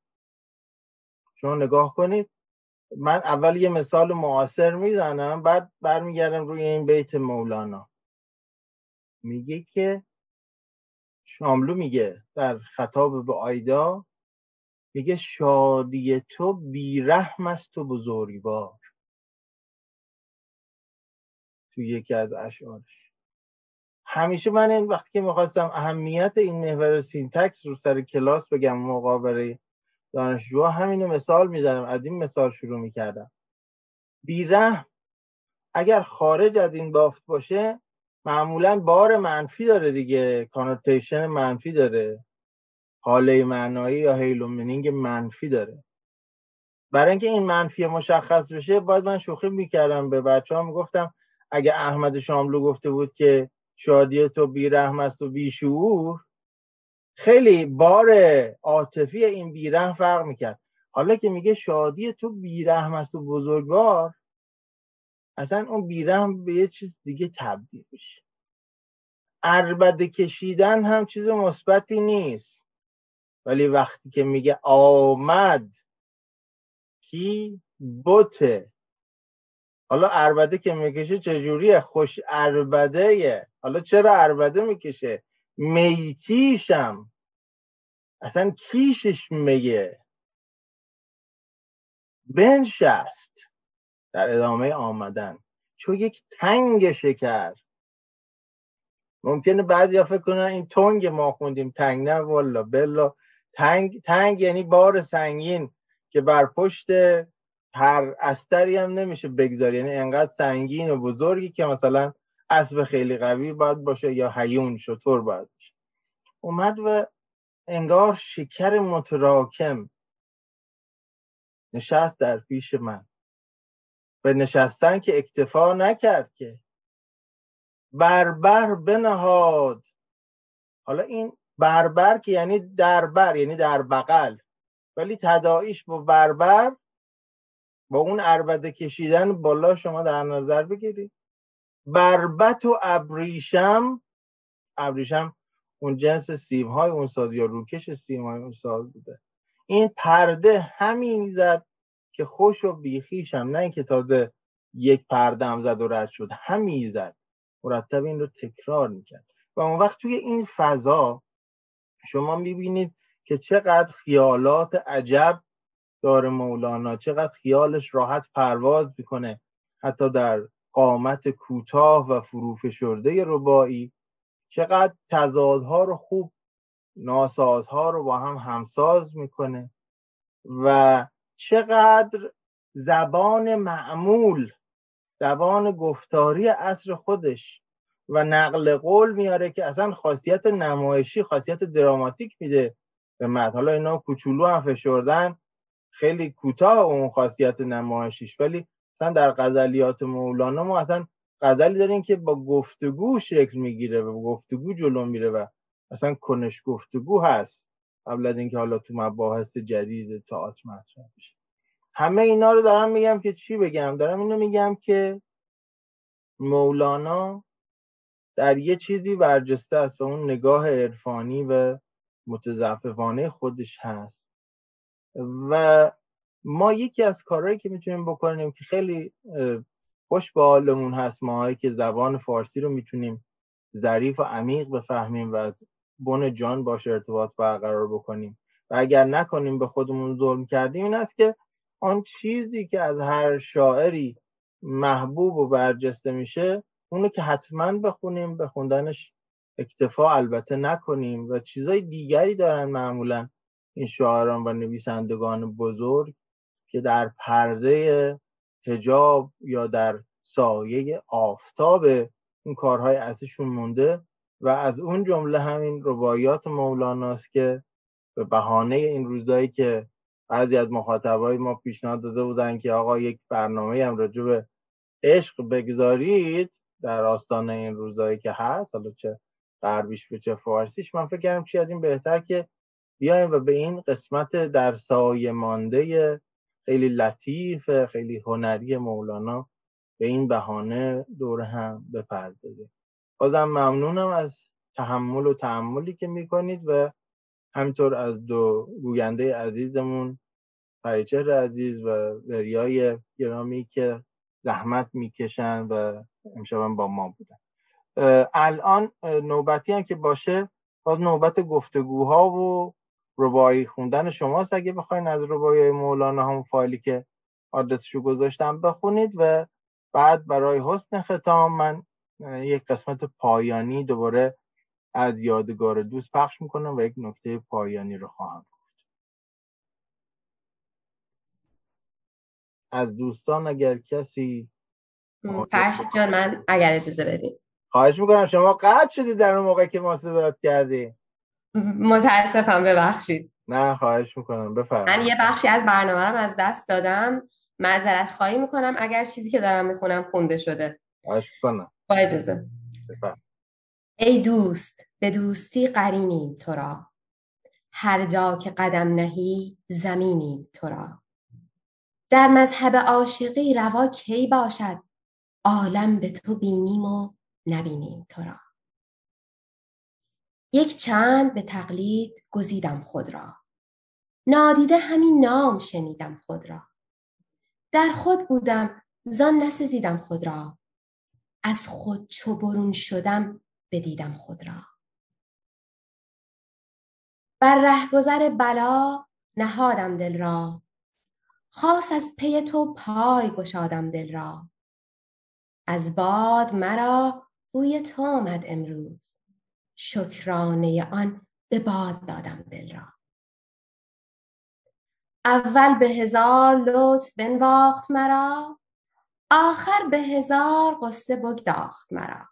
شما نگاه کنید من اول یه مثال معاصر می‌زنم بعد برمیگردم روی این بیت مولانا. میگه که شاملو میگه در خطاب به آیدا میگه شادی تو بیرحم است و بزرگوار. تو یکی از اشعارش. همیشه من این وقتی که می‌خواستم اهمیت این محور syntax رو سر کلاس بگم مقابله دانشجوها همینو مثال می‌زنم. از این مثال شروع می‌کردم. بیرحم اگر خارج از این بافت باشه معمولا بار منفی داره دیگه. connotation منفی داره. هاله معنایی یا halo meaning منفی داره. برای اینکه این منفی مشخص بشه باید من شوخی می‌کردم. به بچه ها می‌گفتم اگه احمد شاملو گفته بود که شادی تو بیرحم است و بیشعور خیلی بار عاطفی این بیرحم فرق می‌کرد. حالا که میگه شادی تو بیرحم است و بزرگوار اصلا اون بیرحم به یه چیز دیگه تبدیل میشه. اربده کشیدن هم چیز مثبتی نیست. ولی وقتی که میگه آمد کی؟ بوته. حالا اربده که می‌کشه چجوریه؟ خوش اربده حالا چرا اربده می‌کشه؟ میکیشم. اصلا کیشش میگه؟ بنشست. در ادامه آمدن. چون یک تنگ شکر. ممکنه بعضی فکر کنن این تنگ ما خوندیم. تنگ نه والا بلا. تنگ تنگ یعنی بار سنگین که بر پشت هر استری هم نمیشه بگذاری یعنی انقدر سنگین و بزرگی که مثلا اسب خیلی قوی باید باشه یا حیون شطور باید باشه. اومد و انگار شکر متراکم نشست در پیش من. به نشستن که اکتفا نکرد که. بربر بنهاد. حالا این بربر که یعنی دربر یعنی در بغل. ولی تداعیش با بربر با اون عربده کشیدن بالا شما در نظر بگیرید. بربت و ابریشم. ابریشم اون جنس سیم های اون ساز یا روکش سیم های اون ساز بوده. این پرده همین زد که خوش و بیخیشم نه اینکه تازه یک پرده هم زد و رد شد همین زد. مرتب این رو تکرار می‌کرد. و اون وقت توی این فضا شما می‌بینید که چقدر خیالات عجب داره مولانا چقدر خیالش راحت پرواز می‌کنه. حتی در قامت کوتاه و فروفشرده ربایی چقدر تضادها رو خوب ناسازها رو با هم همساز می‌کنه. و چقدر زبان معمول زبان گفتاری اصر خودش و نقل قول میاره که اصلا خاصیت نمایشی خاصیت دراماتیک میده به مد حالا اینا کوچولو هم فشردن خیلی کوتاه اون خاصیت نمایشیش. ولی مثلا در غزلیات مولانا ما اصلا غزلی داریم که با گفتگو شکل می‌گیره و با گفتگو جلو میره و اصلا کنش گفتگو هست. قبل از اینکه حالا تو مباحث جدید تئاتر مطرح بشه. همه اینا رو دارم میگم که چی بگم؟ دارم اینو میگم که مولانا در یه چیزی برجسته است و اون نگاه عرفانی و متزففانه خودش هست. و ما یکی از کارهایی که می‌تونیم بکنیم که خیلی خوش به حالمون هست ماهایی که زبان فارسی رو می‌تونیم ظریف و عمیق بفهمیم و از بن جان باش ارتباط برقرار بکنیم. و اگر نکنیم به خودمون ظلم کردیم این است که آن چیزی که از هر شاعری محبوب و برجسته میشه اونو که حتما بخونیم به خوندنش اکتفا البته نکنیم. و چیزای دیگری دارن معمولا این شاعران و نویسندگان بزرگ که در پرده هجاب یا در سایه آفتاب اون کارهای اصلیشون مونده. و از اون جمله همین رباعیات مولاناست که به بهانه این روزایی که بعضی از مخاطبای ما پیشنهاد داده بودن که آقا یک برنامه هم راجع به عشق بگذارید در آستانه این روزایی که هست حالا چه غربیش به چه فارسیش من فکر کردم چی از این بهتر که بیایم و به این قسمت در سایه مانده خیلی لطیف خیلی هنری مولانا به این بهانه دور هم بپردازیم. بازم ممنونم از تحمل و تحملی که می‌کنید و همینطور از دو گوینده عزیزمون پریچهر عزیز و وریای گرامی که زحمت می‌کشن و امشب با ما بودن. الان نوبتی هم که باشه باز نوبت گفتگوها و ربایی خوندن شماست. اگه بخواین از ربایی مولانا هم فایلی که آدرسشو گذاشتم بخونید و بعد برای حسن ختام من یک قسمت پایانی دوباره از یادگار دوست پخش می‌کنم و یک نکته پایانی رو خواهم گفت. از دوستان اگر کسی فرش جان من اگر اجازه بدید خواهش می‌کنم شما قطع شدید در اون موقع که ما صدات کردی متاسفم ببخشید. نه خواهش می‌کنم بفرمایید. من یه بخشی از برنامه رو از دست دادم. معذرت خواهی می‌کنم. اگر چیزی که دارم می‌خونم خونده شده. خواهش می‌کنم. با اجازه. ای دوست به دوستی قرینیم تو را. هر جا که قدم نهی زمینیم تو را. در مذهب عاشقی روا کی باشد؟ عالم به تو بینیم و نبینیم تو را. یک چند به تقلید گزیدم خود را. نادیده همین نام شنیدم خود را. در خود بودم زان نسزیدم خود را. از خود چو برون شدم بدیدم خود را. بر رهگذر بلا نهادم دل را. خاص از پی تو پای گشادم دل را. از باد مرا بوی تو آمد امروز. شکرانه آن به باد دادم دل را. اول به هزار لطف بنواخت مرا. آخر به هزار قصه بگداخت مرا.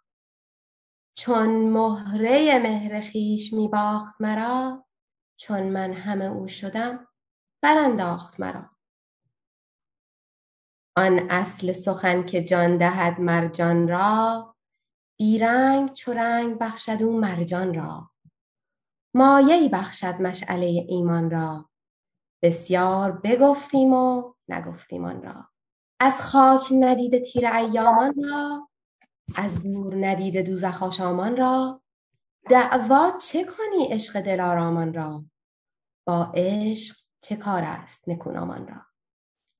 چون مهره مهر خیش می باخت مرا چون من همه او شدم برانداخت مرا. آن اصل سخن که جان دهد مرجان را بیرنگ چو رنگ بخشد او مرجان را. مایه بخشد مشعله ایمان را. بسیار بگفتیم و نگفتیم آن را. از خاک ندیده تیر ایامان را از دور ندیده دوزخ آشامان را. دعوا چه کنی عشق دلارامان را؟ با عشق چه کار است نکونامان را؟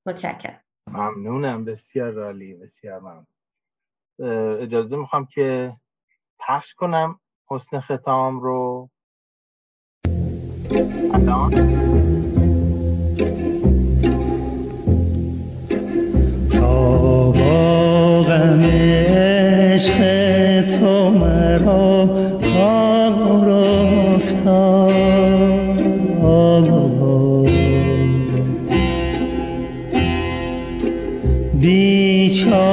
متشکرم. ممنونم بسیار عالی بسیار ممنون. اجازه می‌خوام که پخش کنم حسن ختام رو. الان عشق تو مرا کار افتاد. بیچاره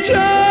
بیچاره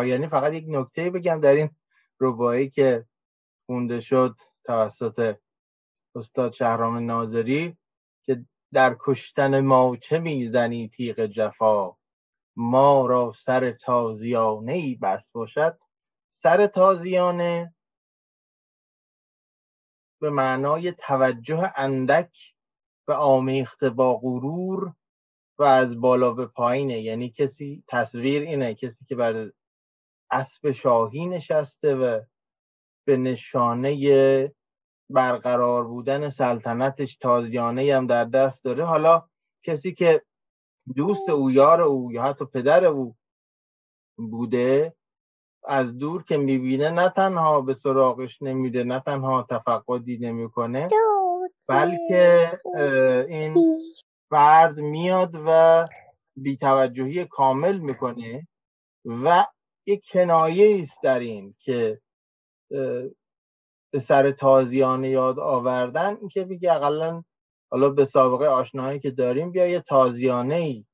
پایانی فقط یک نکته بگم در این ربایی که خونده شد توسط استاد شهرام ناظری که در کشتن ما چه می‌زنی تیغ جفا؟ ما را سر تازیانه ای بس باشد. سر تازیانه به معنای توجه اندک و آمیخته با غرور و از بالا به پایینه. یعنی کسی تصویر اینه کسی که بر اسب شاهی نشسته و به نشانه برقرار بودن سلطنتش تازیانه هم در دست داره. حالا کسی که دوست او یار او یا حتی پدر او بوده از دور که می‌بینه نه تنها به سراغش نمیده نه تنها تفقدی نمی‌کنه بلکه این فرد میاد و بیتوجهی کامل می‌کنه و یک کنایه است در این که به سر تازیانه یاد آوردن. این که میگه اقلا حالا به سابقه آشنایی که داریم بیا یه تازیانه ای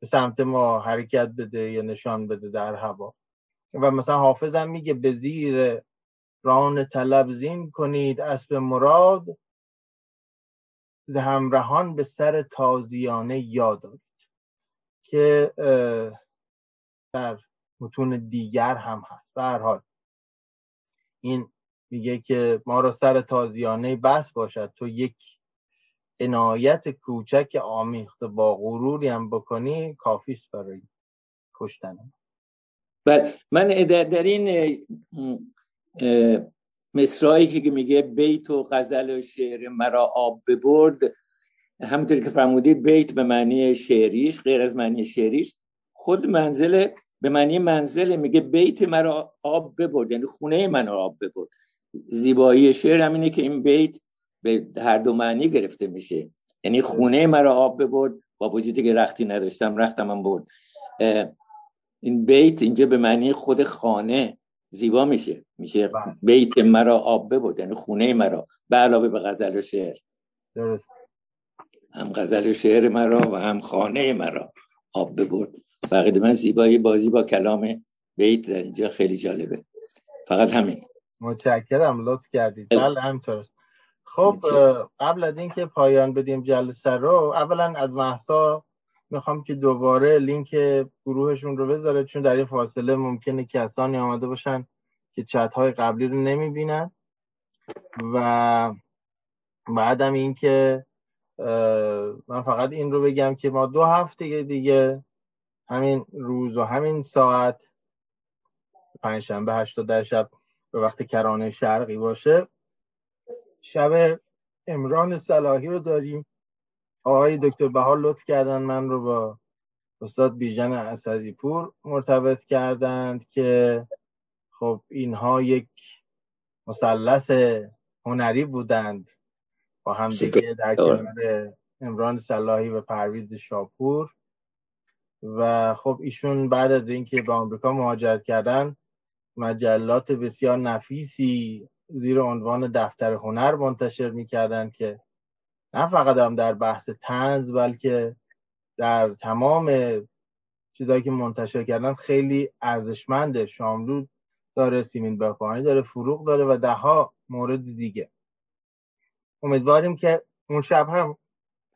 به سمت ما حرکت بده یا نشان بده در هوا. و مثلا حافظم میگه به زیر ران طلب زین کنید اسب مراد. همراهان به سر تازیانه یاد آرید که در متون دیگر هم هست به هر حال این میگه که ما را سر تازیانه بس باشد تو یک عنایت کوچک آمیخته با غروری هم بکنی کافیست برای کشتن. بله من در, در این مصرایی که میگه بیت و غزل و شعر مرا آب ببرد همونطور که فرمودید بیت به معنی شعریش غیر از معنی شعریش خود منزل به معنی منزل میگه بیت مرا آب ببرد یعنی خونه من آب ببرد. زیبایی شعر همینه که این بیت به هر دو معنی گرفته میشه. یعنی خونه مرا آب ببرد با وجودی که رختی نداشتم رختم هم برد. این بیت اینجا به معنی خود خانه زیبا میشه. میشه بله. بیت مرا آب ببرد یعنی خونه مرا به علاوه به غزل و شعر. درست. هم غزل و شعر مرا و هم خانه مرا آب ببرد. فقط من زیبایی بازی با کلام بیت در اینجا خیلی جالبه. فقط همین. متشکرم لطف کردید. بله همینطور. خب قبل از اینکه پایان بدیم جلسه رو اولا از محسا می‌خوام که دوباره لینک گروهشون رو بذاره چون در این فاصله ممکنه کسانی آمده باشن که چت های قبلی رو نمی‌بینن. و بعدم اینکه من فقط این رو بگم که ما دو هفته دیگه همین روز و همین ساعت پنجشنبه هشت ده شب به وقت کرانه شرقی باشه. شب امران صلاحی رو داریم. آقای دکتر بهار لطف کردن من رو با استاد بیژن اسدی پور مرتبط کردند که خب اینها یک مثلث هنری بودند. با هم دیگه در کنار امران صلاحی و پرویز شاپور. و خب ایشون بعد از اینکه به آمریکا مهاجرت کردن مجلات بسیار نفیسی زیر عنوان دفتر هنر منتشر می‌کردن که نه فقط هم در بحث تنز بلکه در تمام چیزهایی که منتشر کردن خیلی ارزشمنده. شاملو داره سیمین بخوانی داره فروغ داره و ده ها مورد دیگه. امیدواریم که اون شب هم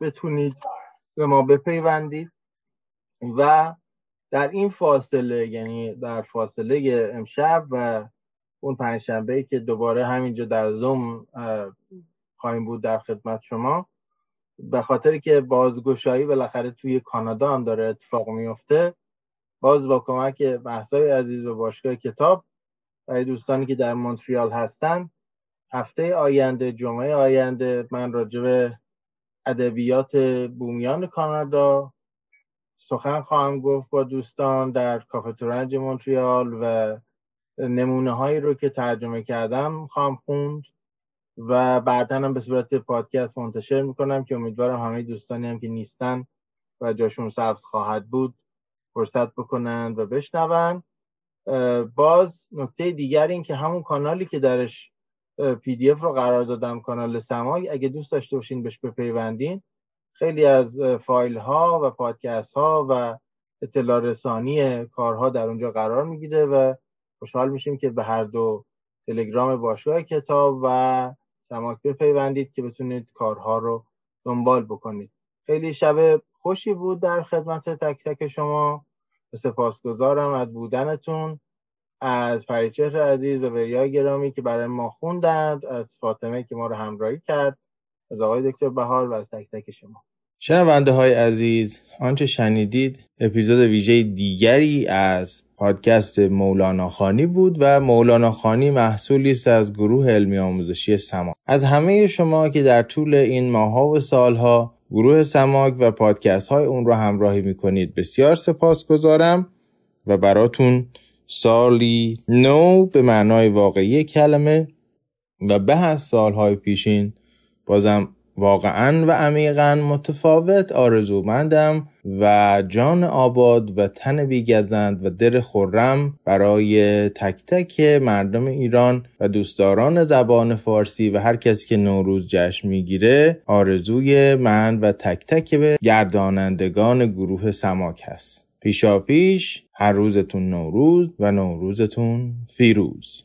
بتونید به ما بپیوندید. و در این فاصله یعنی در فاصله امشب و اون پنجشنبه که دوباره همینجا در زوم خواهیم بود در خدمت شما به خاطر که بازگشایی بالاخره توی کانادا هم داره اتفاق میفته باز با کمک بحثای عزیز و باشگاه کتاب برای دوستانی که در مونتریال هستن هفته آینده جمعه آینده من راجع به ادبیات بومیان کانادا سخن خواهم گفت با دوستان در کافه تورنج مونتریال و نمونه هایی رو که ترجمه کردم خواهم خوند و بعدا هم به صورت پادکست منتشر می‌کنم که امیدوارم همه دوستانی هم که نیستن و جاشون سبز خواهد بود فرصت بکنند و بشنوند باز نکته دیگر این که همون کانالی که درش پی دی اف رو قرار دادم کانال سمای اگه دوست داشته باشین بهش بپیوندین. خیلی از فایل ها و پادکست ها و اطلاع رسانی کارها در اونجا قرار می‌گیره و خوشحال میشیم که به هر دو تلگرام باشگاه کتاب و سماک بپیوندید که بتونید کارها رو دنبال بکنید. خیلی شب خوشی بود در خدمت تک تک شما. سپاسگزارم از بودنتون از فریچهر عزیز و وریای گرامی که برای ما خوندند از فاطمه که ما رو همراهی کرد. از آقای دکتر بهار و از تک تک شما. شنونده های عزیز آنچه شنیدید اپیزود ویژه دیگری از پادکست مولانا خانی بود و مولانا خانی محصولی است از گروه علمی آموزشی سماک. از همه شما که در طول این ماها و سالها گروه سماک و پادکست های اون رو همراهی می‌کنید بسیار سپاس گذارم و براتون سالی نو به معنای واقعی کلمه و به از سالهای پیشین بازم واقعا و عمیقا متفاوت آرزومندم و جان آباد و تن بیگزند و در خورم برای تک تک مردم ایران و دوستداران زبان فارسی و هر کسی که نوروز جشن می‌گیره آرزوی من و تک تک به گردانندگان گروه سماک هست. پیشا پیش هر روزتون نوروز و نوروزتون فیروز.